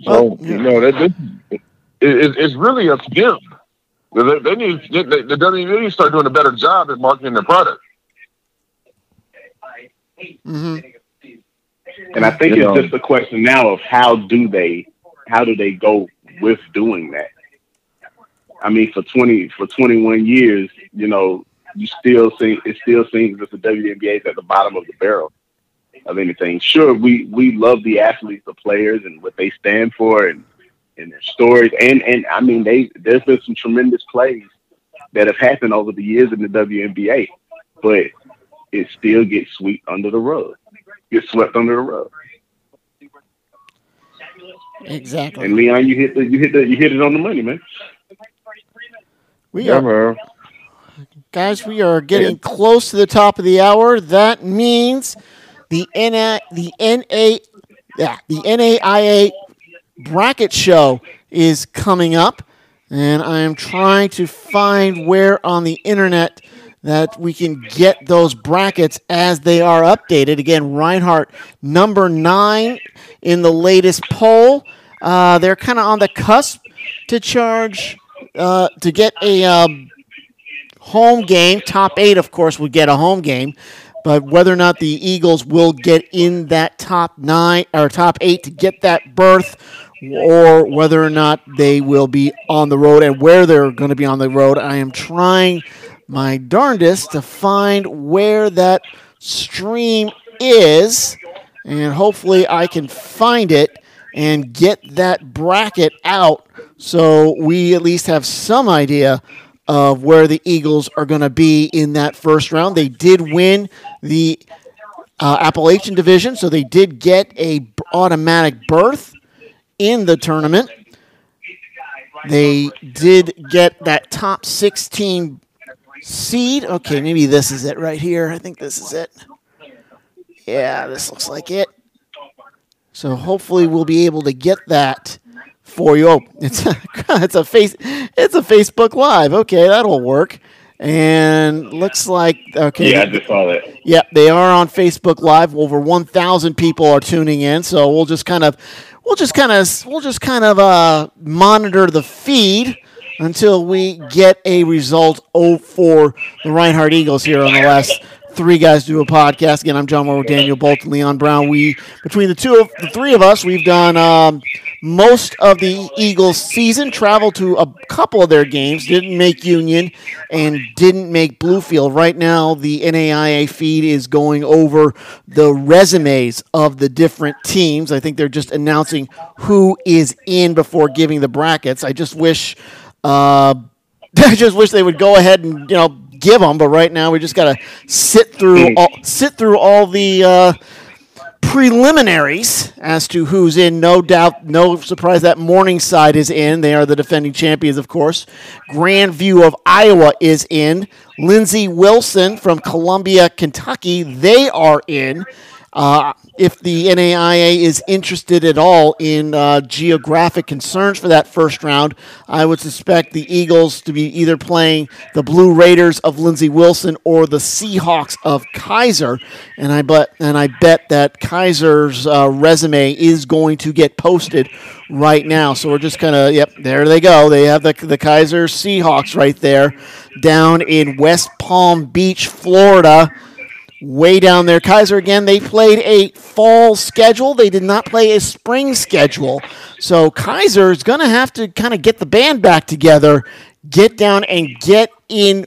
So Well, you know that this, it, it, it's really a to them. They, they need they, they- the WNBA needs to start doing a better job at marketing their product. hmm And I think You it's know. just a question now of how do they how do they go with doing that? I mean, for twenty for twenty one years, you know, you still see it still seems that the WNBA is at the bottom of the barrel of anything. Sure, we we love the athletes, the players, and what they stand for, and and their stories, and and I mean, they there's been some tremendous plays that have happened over the years in the WNBA, but it still gets swept under the rug. Gets swept under the rug. exactly. And Leon, you hit the you hit the you hit it on the money, man. We Yeah, are guys. We are getting close to the top of the hour. That means the NA the NA yeah the NAIA bracket show is coming up, and I am trying to find where on the internet that we can get those brackets as they are updated. Again, Reinhardt number nine in the latest poll. Uh, they're kind of on the cusp to charge uh, to get a um, home game. Top eight, of course, would get a home game. But whether or not the Eagles will get in that top nine or top eight to get that berth, or whether or not they will be on the road and where they're going to be on the road, I am trying my darndest to find where that stream is, and hopefully I can find it and get that bracket out so we at least have some idea of where the Eagles are going to be in that first round. They did win the uh, Appalachian Division, so they did get a b- automatic berth in the tournament. They did get that top 16 seed. Okay, maybe this is it right here. I think this is it. Yeah, this looks like it. So hopefully we'll be able to get that for you. Oh, it's a, it's a face it's a Facebook Live. Okay, that'll work. And looks like okay. Yeah, I just saw that. Yep, they are on Facebook Live. Over 1,000 people are tuning in, so we'll just kind of, we'll just kind of, we'll just kind of uh, monitor the feed until we get a result oh, for the Reinhardt Eagles here on the last three guys do a podcast. Again, I'm John Morgo, Daniel Bolton, Leon Brown. We between the two of the three of us, we've done um, most of the Eagles season. Traveled to a couple of their games, didn't make Union, and didn't make Bluefield. Right now, the NAIA feed is going over the resumes of the different teams. I think they're just announcing who is in before giving the brackets. I just wish. Uh, I just wish they would go ahead and you know give them, but right now we just got to sit through all, sit through all the uh, preliminaries as to who's in. No doubt, no surprise that Morningside is in. They are the defending champions, of course. Grand View of Iowa is in. Lindsey Wilson from Columbia, Kentucky, they are in. Uh, if the NAIA is interested at all in uh, geographic concerns for that first round, I would suspect the Eagles to be either playing the Blue Raiders of Lindsey Wilson or the Seahawks of Keiser, and I bet and I bet that Keiser's uh, resume is going to get posted right now. So we're just kind of yep, there they go. They have the the Keiser Seahawks right there, down in West Palm Beach, Florida way down there. Keiser again, they played a fall schedule. They did not play a spring schedule. So Keiser is going to have to kind of get the band back together, get down and get in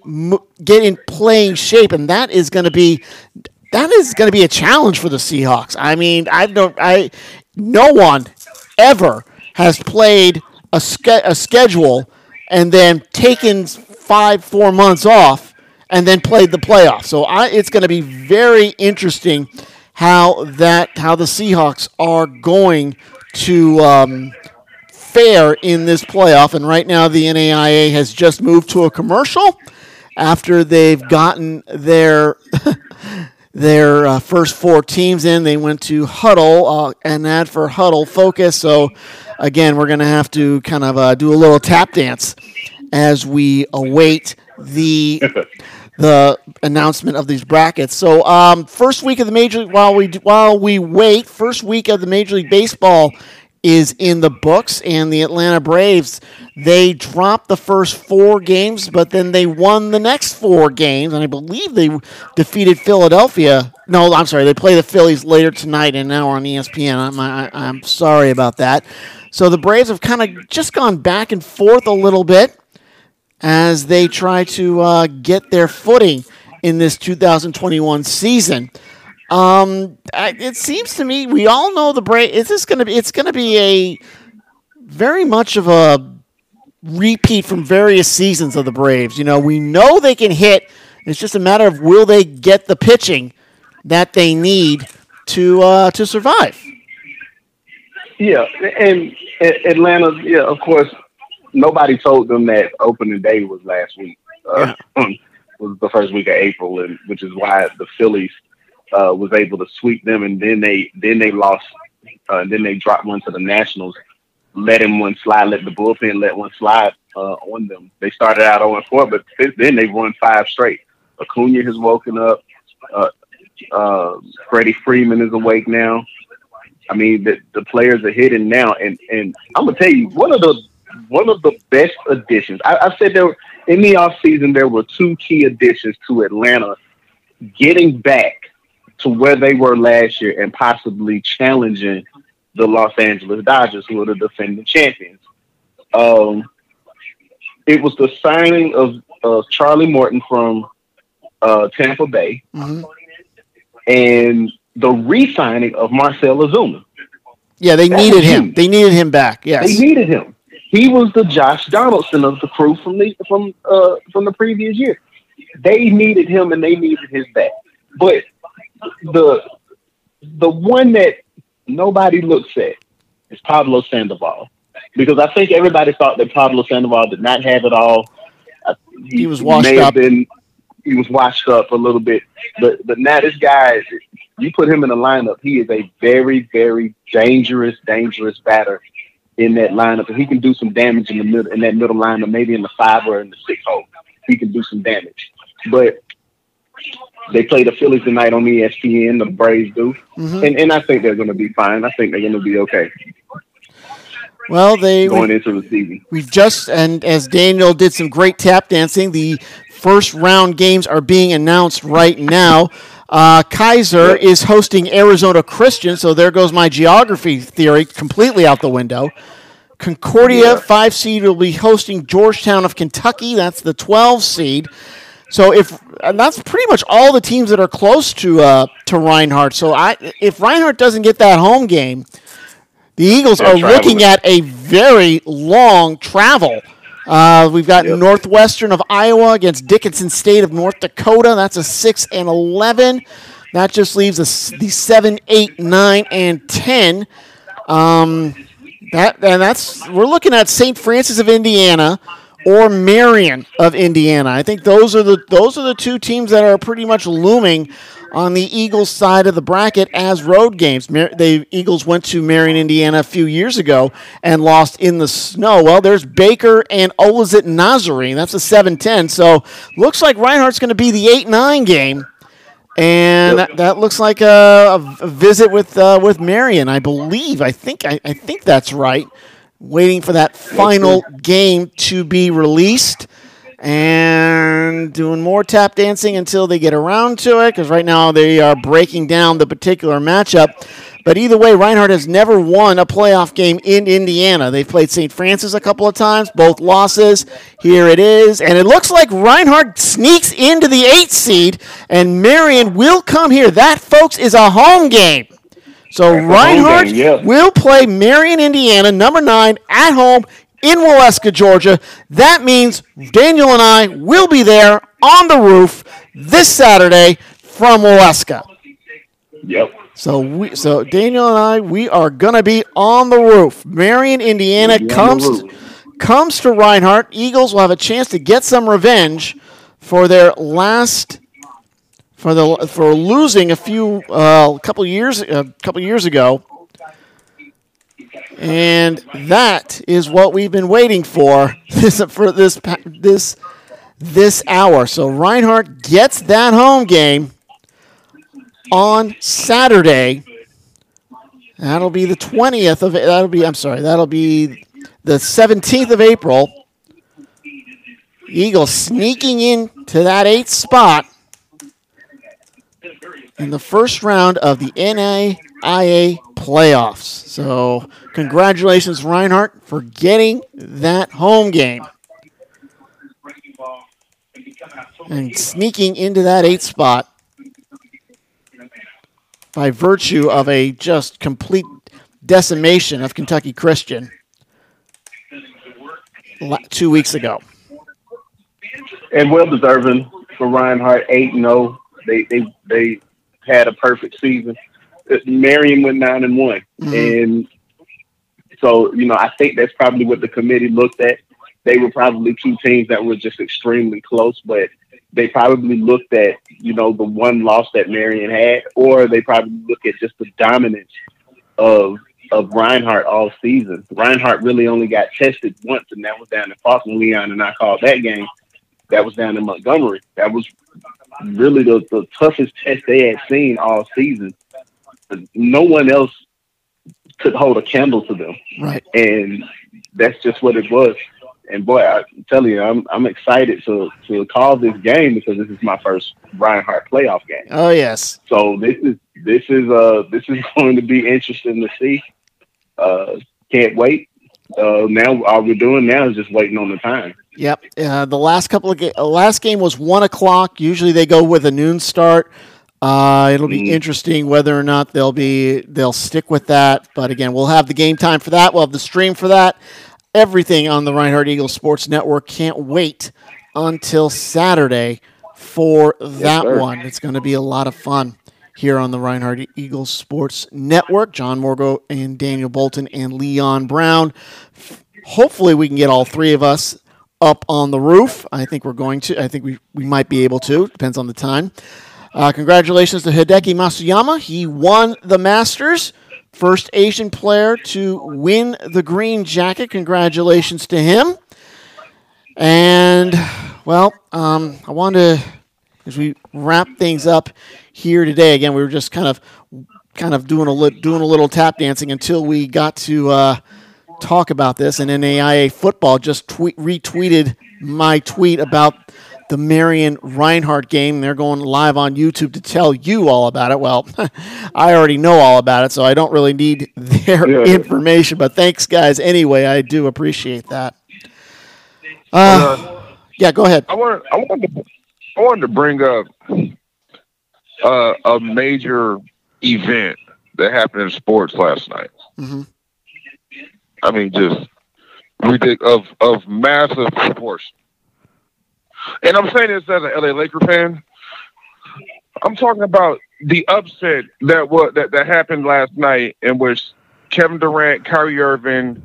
get in playing shape and that is going to be that is going to be a challenge for the Seahawks. I mean, I don't I no one ever has played a, ske- a schedule and then taken 5 4 months off and then played the playoffs. So I, it's going to be very interesting how that how the Seahawks are going to um, fare in this playoff. And right now, the NAIA has just moved to a commercial after they've gotten their. their uh, first four teams in. They went to Huddle, uh, an ad for Huddle Focus. So, again, we're going to have to kind of uh, do a little tap dance as we await the the announcement of these brackets. So, um, first week of the major while we while we wait, first week of the Major League Baseball is in the books, and the Atlanta Braves they dropped the first four games, but then they won the next four games, and I believe they defeated Philadelphia. No, I'm sorry, they play the Phillies later tonight, and now on ESPN. I'm I, I'm sorry about that. So the Braves have kind of just gone back and forth a little bit as they try to uh, get their footing in this 2021 season. Um, it seems to me we all know the break. Is this going to be? It's going to be a very much of a repeat from various seasons of the Braves. You know, we know they can hit. It's just a matter of will they get the pitching that they need to uh, to survive. Yeah, and Atlanta, yeah, of course, nobody told them that opening day was last week. Uh, was the first week of April, and which is why the Phillies uh, was able to sweep them, and then they then they lost, uh, and then they dropped one to the Nationals, letting one slide, let the bullpen let one slide uh, on them. They started out 0 4, but then they won five straight. Acuna has woken up. Uh, uh, Freddie Freeman is awake now. I mean, the, the players are hitting now, and and I'm gonna tell you one of the one of the best additions. I, I said there in the off season there were two key additions to Atlanta, getting back to where they were last year and possibly challenging the Los Angeles Dodgers, who are the defending champions. Um, it was the signing of uh, Charlie Morton from uh, Tampa Bay, mm-hmm. and the re-signing of Marcell Ozuna. Yeah, they That needed him. They needed him back. Yes. They needed him. He was the Josh Donaldson of the crew from the from uh from the previous year. They needed him and they needed his back. But the the one that nobody looks at is Pablo Sandoval. Because I think everybody thought that Pablo Sandoval did not have it all. Uh, He was washed up. Been, he was washed up a little bit. But but now this guy is you put him in the lineup, he is a very, very dangerous, dangerous batter in that lineup. And he can do some damage in the middle in that middle lineup, maybe in the five or in the six hole. He can do some damage. But they play the Phillies tonight on ESPN, the Braves do. Mhm. And and I think they're gonna be fine. I think they're gonna be okay Well, they going into the season. We've just, and as Daniel did some great tap dancing, the first round games are being announced right now. Uh, Keiser is hosting Arizona Christian, so there goes my geography theory completely out the window. Concordia, five seed, will be hosting Georgetown of Kentucky. That's the 12 seed. So if and that's pretty much all the teams that are close to uh, to Reinhardt. So I, if Reinhardt doesn't get that home game, the Eagles They're are looking at a very long travel. Uh, we've got Yep. Northwestern of Iowa against Dickinson State of North Dakota. That's a six and eleven. That just leaves us the seven, eight, nine, and ten. Um, that and that's we're looking at St. Francis of Indiana or Marian of Indiana. I think those are the those are the two teams that are pretty much looming on the Eagles side of the bracket as road games. The Eagles went to Marian, Indiana a few years ago and lost in the snow. Well, there's Baker and Olivet Nazarene. That's a 7-10. So looks like Reinhardt's going to be the 8-9 game. And that, that looks like a, a visit with uh, with Marian, I believe. I think I, I think that's right. Waiting for that final game to be released, and doing more tap dancing until they get around to it. Because right now they are breaking down the particular matchup. But either way, Reinhardt has never won a playoff game in Indiana. They've played St. Francis a couple of times, both losses. Here it is. And it looks like Reinhardt sneaks into the eighth seed, and Marian will come here. That, folks, is a home game. So Reinhardt game, yeah. will play Marian, Indiana, number nine, at home in Waleska, Georgia. That means Daniel and I will be there on the roof this Saturday from Waleska. Yep. So we, so Daniel and I, we are gonna be on the roof. Marian, Indiana We'll be on the comes roof. comes to Reinhardt. Eagles will have a chance to get some revenge for their last for the for losing a few uh, a couple years a couple years ago. And that is what we've been waiting for this for this this this hour. So Reinhardt gets that home game on Saturday. That'll be the 20th of that'll be I'm sorry, that'll be the 17th of April. Eagles sneaking in to that eighth spot in the first round of the NAIA playoffs. So, congratulations, Reinhardt, for getting that home game and sneaking into that eighth spot by virtue of a just complete decimation of Kentucky Christian two weeks ago. and well deserving for Reinhardt. Eight and zero. They they they had a perfect season. Uh, Marian went nine and one, Mhm. and so you know I think that's probably what the committee looked at. They were probably two teams that were just extremely close, but they probably looked at you know the one loss that Marian had, or they probably look at just the dominance of of Reinhardt all season. Reinhardt really only got tested once, and that was down in Faulkner, Leon, and I called that game that was down in Montgomery. That was really the, the toughest test they had seen all season. No one else could hold a candle to them, Right. and that's just what it was. And boy, I'm telling you, I'm I'm excited to to call this game because this is my first Reinhardt playoff game. Oh, yes. So this is this is uh this is going to be interesting to see. Uh, can't wait. Uh, now all we're doing now is just waiting on the time. Yep. Uh, the last couple of ga- uh, last game was one o'clock. Usually they go with a noon start. Uh, it'll be Mm. interesting whether or not they'll be they'll stick with that. But again, we'll have the game time for that. We'll have the stream for that. Everything on the Reinhardt Eagles Sports Network. Can't wait until Saturday for that sir. one. It's going to be a lot of fun here on the Reinhardt Eagles Sports Network. John Morgo and Daniel Bolton and Leon Brown. Hopefully, we can get all three of us up on the roof. I think we're going to. I think we, we might be able to. Depends on the time. Uh, congratulations to Hideki Matsuyama. He won the Masters. First Asian player to win the green jacket. Congratulations to him. And, well, um, I wanted to, as we wrap things up here today, again, we were just kind of kind of doing a li- doing a little tap dancing until we got to uh, talk about this. And NAIA football just tweet, retweeted my tweet about the Marian Reinhardt game. They're going live on YouTube to tell you all about it. Well, I already know all about it, so I don't really need their Yeah. information. But thanks, guys. Anyway, I do appreciate that. Uh, yeah, go ahead. I wanted, I wanted, to, I wanted to bring up uh, a major event that happened in sports last night. Mhm. I mean, just ridic- of of massive proportion. And I'm saying this as an LA Laker fan. I'm talking about the upset that what that, that happened last night, in which Kevin Durant, Kyrie Irving,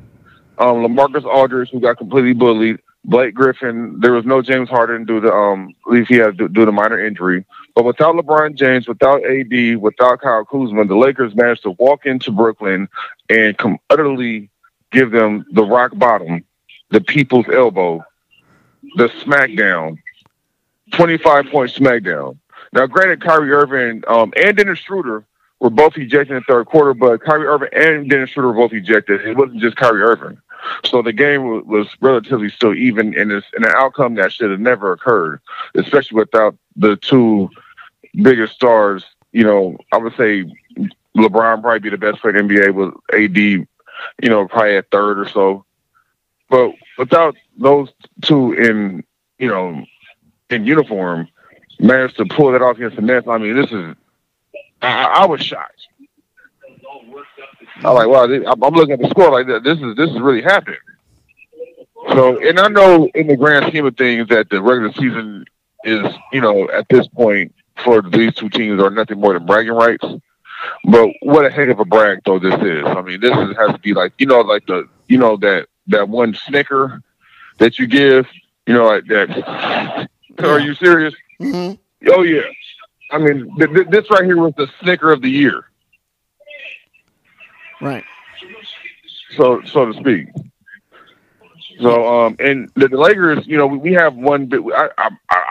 um, LaMarcus Aldridge, who got completely bullied, Blake Griffin. There was no James Harden due to um, at least he had due due to minor injury. But without LeBron James, without AD, without Kyle Kuzma, the Lakers managed to walk into Brooklyn and come utterly give them the rock bottom, the people's elbow, the smackdown, 25 point smackdown. Now, granted, Kyrie Irving um, and Dennis Schroeder were both ejected in the third quarter, but Kyrie Irving and Dennis Schroeder were both ejected. It wasn't just Kyrie Irving. So the game wa- was relatively still even, and it's in an outcome that should have never occurred, especially without the two biggest stars. You know, I would say LeBron probably be the best player in the NBA with AD, you know, probably at third or so. But without those two in, you know, in uniform, managed to pull that off against the Nets. I mean, this is, I, I was shocked. I was like, wow, I'm I'm looking at the score like. This is this is really happening. So, and I know in the grand scheme of things that the regular season is, you know, at this point for these two teams are nothing more than bragging rights. But what a heck of a brag though this is. I mean, this is, has to be like, you know, like the, you know, that that one snicker that you give, you know, like that. Are you serious? hmm Oh yeah. I mean, th- th- this right here was the snicker of the year, Right. so so to speak. So um, and the, the Lakers, you know, we, we have one bit. I, I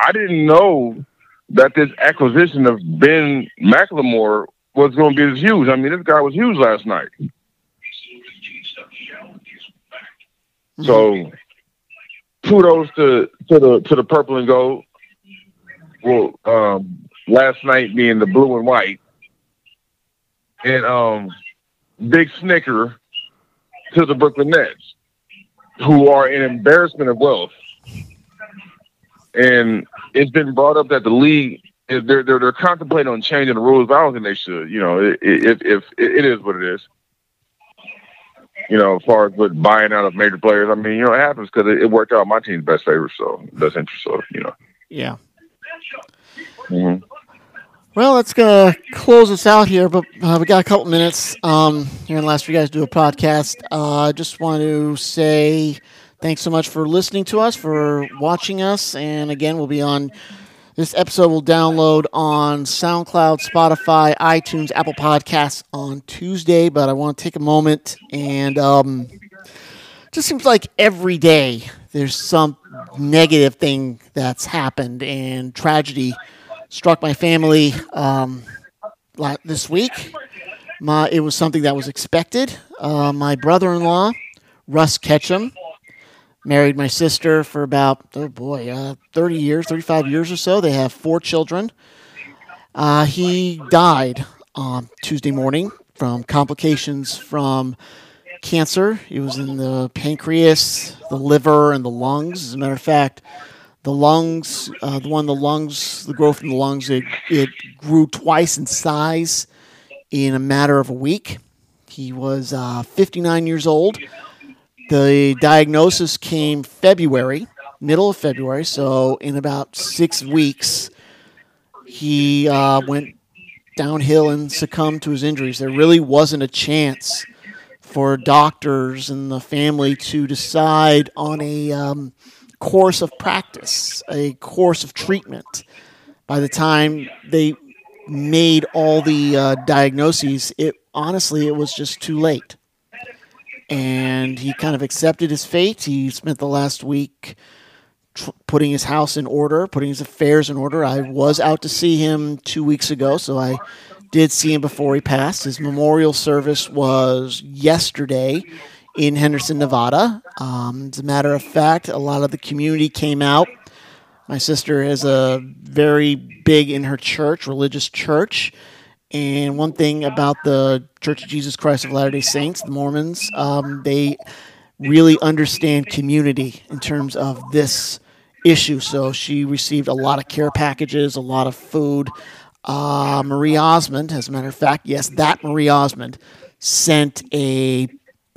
I didn't know that this acquisition of Ben McLemore was going to be this huge. I mean, this guy was huge last night. So kudos to to the to the purple and gold. Well, um, last night being the blue and white, and um, big snicker to the Brooklyn Nets, who are an embarrassment of wealth. And it's been brought up that the league they're they're, they're contemplating on changing the rules, but I don't think they should. You know, it, if it, it is what it is. You know, as far as with buying out of major players, I mean, you know, it happens because it, it worked out my team's best favor, so best interest. So you know. Yeah. Mhm. Well, that's gonna close us out here, but uh, we got a couple minutes um, here in the last for you guys to do a podcast. Uh, I just want to say thanks so much for listening to us, for watching us, and again, we'll be on. This episode will download on SoundCloud, Spotify, iTunes, Apple Podcasts on Tuesday. But I want to take a moment and um, just seems like every day there's some negative thing that's happened and tragedy struck my family um, this week. My, it was something that was expected. Uh, my brother-in-law, Russ Ketchum, married my sister for about oh boy, uh, thirty years, thirty-five years or so. They have four children. Uh, he died on Tuesday morning from complications from cancer. It was in the pancreas, the liver, and the lungs. As a matter of fact, the the lungs, uh, the one the lungs, the growth in the lungs, it, it grew twice in size in a matter of a week. He was uh, 59 years old. The diagnosis came February, middle of February, so in about six weeks, he uh, went downhill and succumbed to his injuries. There really wasn't a chance for doctors and the family to decide on a um, course of practice, a course of treatment. By the time they made all the uh, diagnoses, it honestly it was just too late. And he kind of accepted his fate. He spent the last week tr- putting his house in order, putting his affairs in order. I was out to see him two weeks ago, so I did see him before he passed. His memorial service was yesterday in Henderson, Nevada. Um, as a matter of fact, a lot of the community came out. My sister is a very big in her church, religious church. And one thing about the Church of Jesus Christ of Latter day Saints, the Mormons, um, they really understand community in terms of this issue. So she received a lot of care packages, a lot of food. Uh, Marie Osmond, as a matter of fact, yes, that Marie Osmond sent a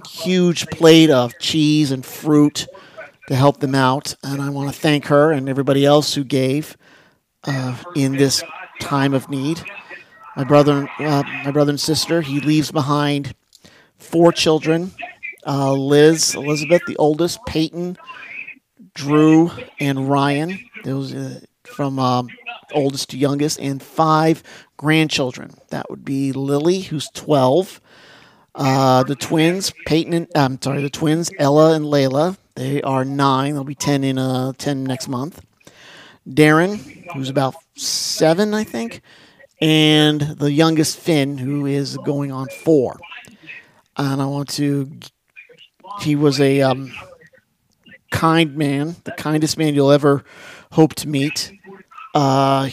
huge plate of cheese and fruit to help them out. And I want to thank her and everybody else who gave uh, in this time of need. My brother, uh, my brother and sister, he leaves behind four children: uh, Liz, Elizabeth, the oldest, Peyton, Drew, and Ryan. Those uh, from um, oldest to youngest, and five grandchildren. That would be Lily, who's twelve. Uh, the twins, Peyton and I'm sorry, the twins, Ella and Layla. They are nine. They'll be ten in uh ten next month. Darren, who's about seven, I think, and the youngest Finn, who is going on four. And I want to. He was a um, kind man, the kindest man you'll ever hope to meet. Uh,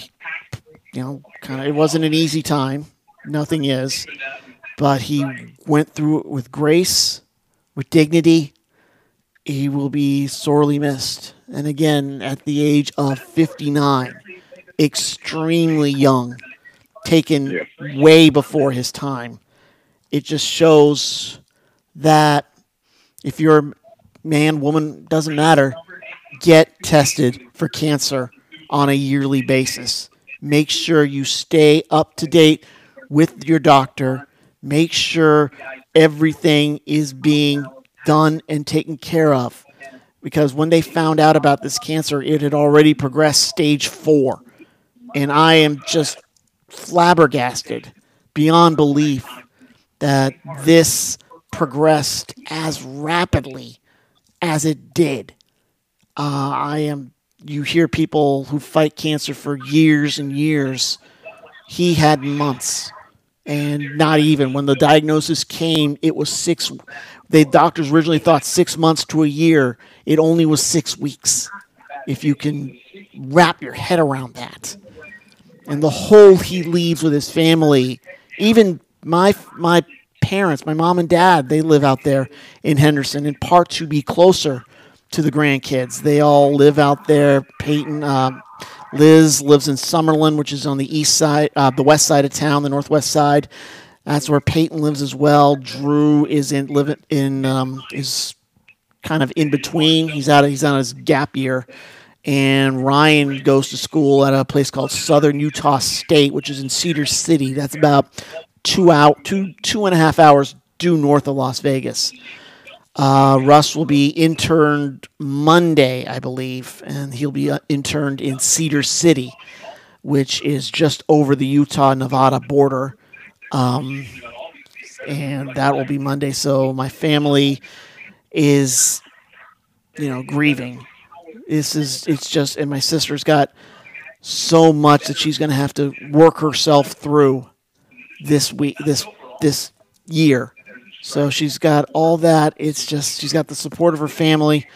you know, kind of. It wasn't an easy time. Nothing is, but he went through it with grace, with dignity. He will be sorely missed. And again, at the age of 59, extremely young, taken Yeah. way before his time. It just shows that if you're a man, woman, doesn't matter, get tested for cancer on a yearly basis. Make sure you stay up to date with your doctor. Make sure everything is being done and taken care of. Because when they found out about this cancer, it had already progressed stage four. And I am just flabbergasted beyond belief that this progressed as rapidly as it did. Uh, I am. You hear people who fight cancer for years and years. He had months, and not even when the diagnosis came, it was six. The doctors originally thought six months to a year. It only was six weeks. If you can wrap your head around that, and the hole he leaves with his family, even my my parents, my mom and dad, they live out there in Henderson, in part to be closer to the grandkids. They all live out there. Peyton, uh, Liz lives in Summerlin, which is on the east side, uh, the west side of town, the northwest side. That's where Peyton lives as well. Drew is in live in um, is kind of in between. He's out. He's on his gap year, and Ryan goes to school at a place called Southern Utah State, which is in Cedar City. That's about two out two two and a half hours due north of Las Vegas. Uh, Russ will be interned Monday, I believe, and he'll be uh, interned in Cedar City, which is just over the Utah Nevada border. Um, and that will be Monday. So my family is, you know, grieving. This is, it's just, and my sister's got so much that she's going to have to work herself through this week, this, this year. So she's got all that. It's just she's got the support of her family,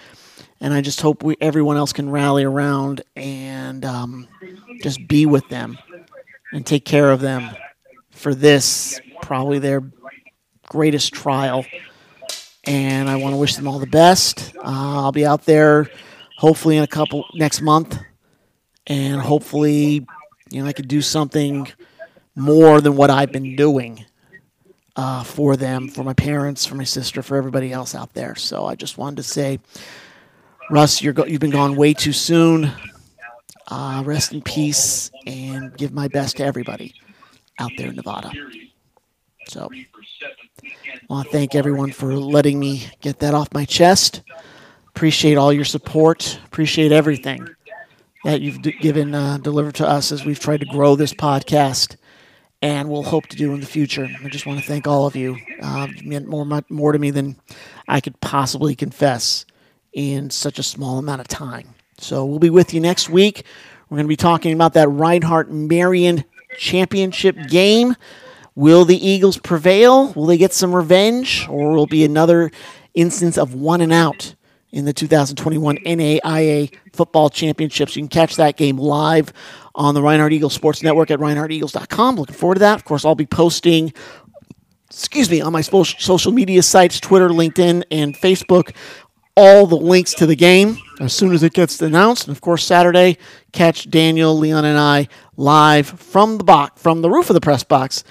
and I just hope we everyone else can rally around and um, just be with them and take care of them for this probably their greatest trial. And I want to wish them all the best. Uh, I'll be out there hopefully in a couple next month, and hopefully, you know, I could do something more than what I've been doing uh, for them, for my parents, for my sister, for everybody else out there. So I just wanted to say, Russ, you're go- you've been gone way too soon. Uh, rest in peace, and give my best to everybody out there in Nevada. So, I want to thank everyone for letting me get that off my chest. Appreciate all your support. Appreciate everything that you've given, uh, delivered to us as we've tried to grow this podcast, and we'll hope to do in the future. I just want to thank all of you. Uh, it meant more, more to me than I could possibly confess in such a small amount of time. So we'll be with you next week. We're going to be talking about that Reinhardt Marian championship game. Will the Eagles prevail? Will they get some revenge? Or will it be another instance of one and out in the 2021 NAIA football championships? You can catch that game live on the Reinhardt Eagles Sports Network at reinhardteagles.com. Looking forward to that. Of course, I'll be posting excuse me, on my social media sites, Twitter, LinkedIn, and Facebook, all the links to the game as soon as it gets announced. And of course, Saturday, catch Daniel, Leon, and I live from the box, from the roof of the press box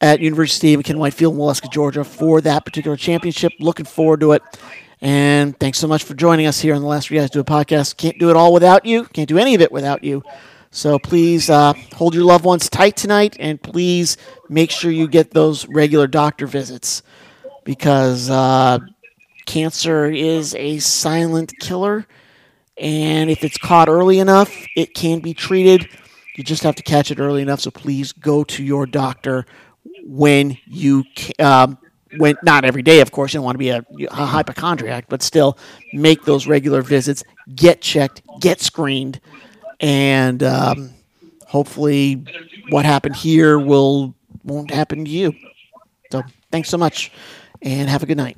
at University of Ken Whitefield, Waleska, Georgia, for that particular championship. Looking forward to it. And thanks so much for joining us here on the Last Three Guys Do a Podcast. Can't do it all without you. Can't do any of it without you. So please uh, hold your loved ones tight tonight, and please make sure you get those regular doctor visits because uh, cancer is a silent killer, and if it's caught early enough, it can be treated. You just have to catch it early enough. So please go to your doctor when you um, when not every day, of course. You don't want to be a, a hypochondriac, but still make those regular visits. Get checked, get screened, and um, hopefully, what happened here will won't happen to you. So thanks so much, and have a good night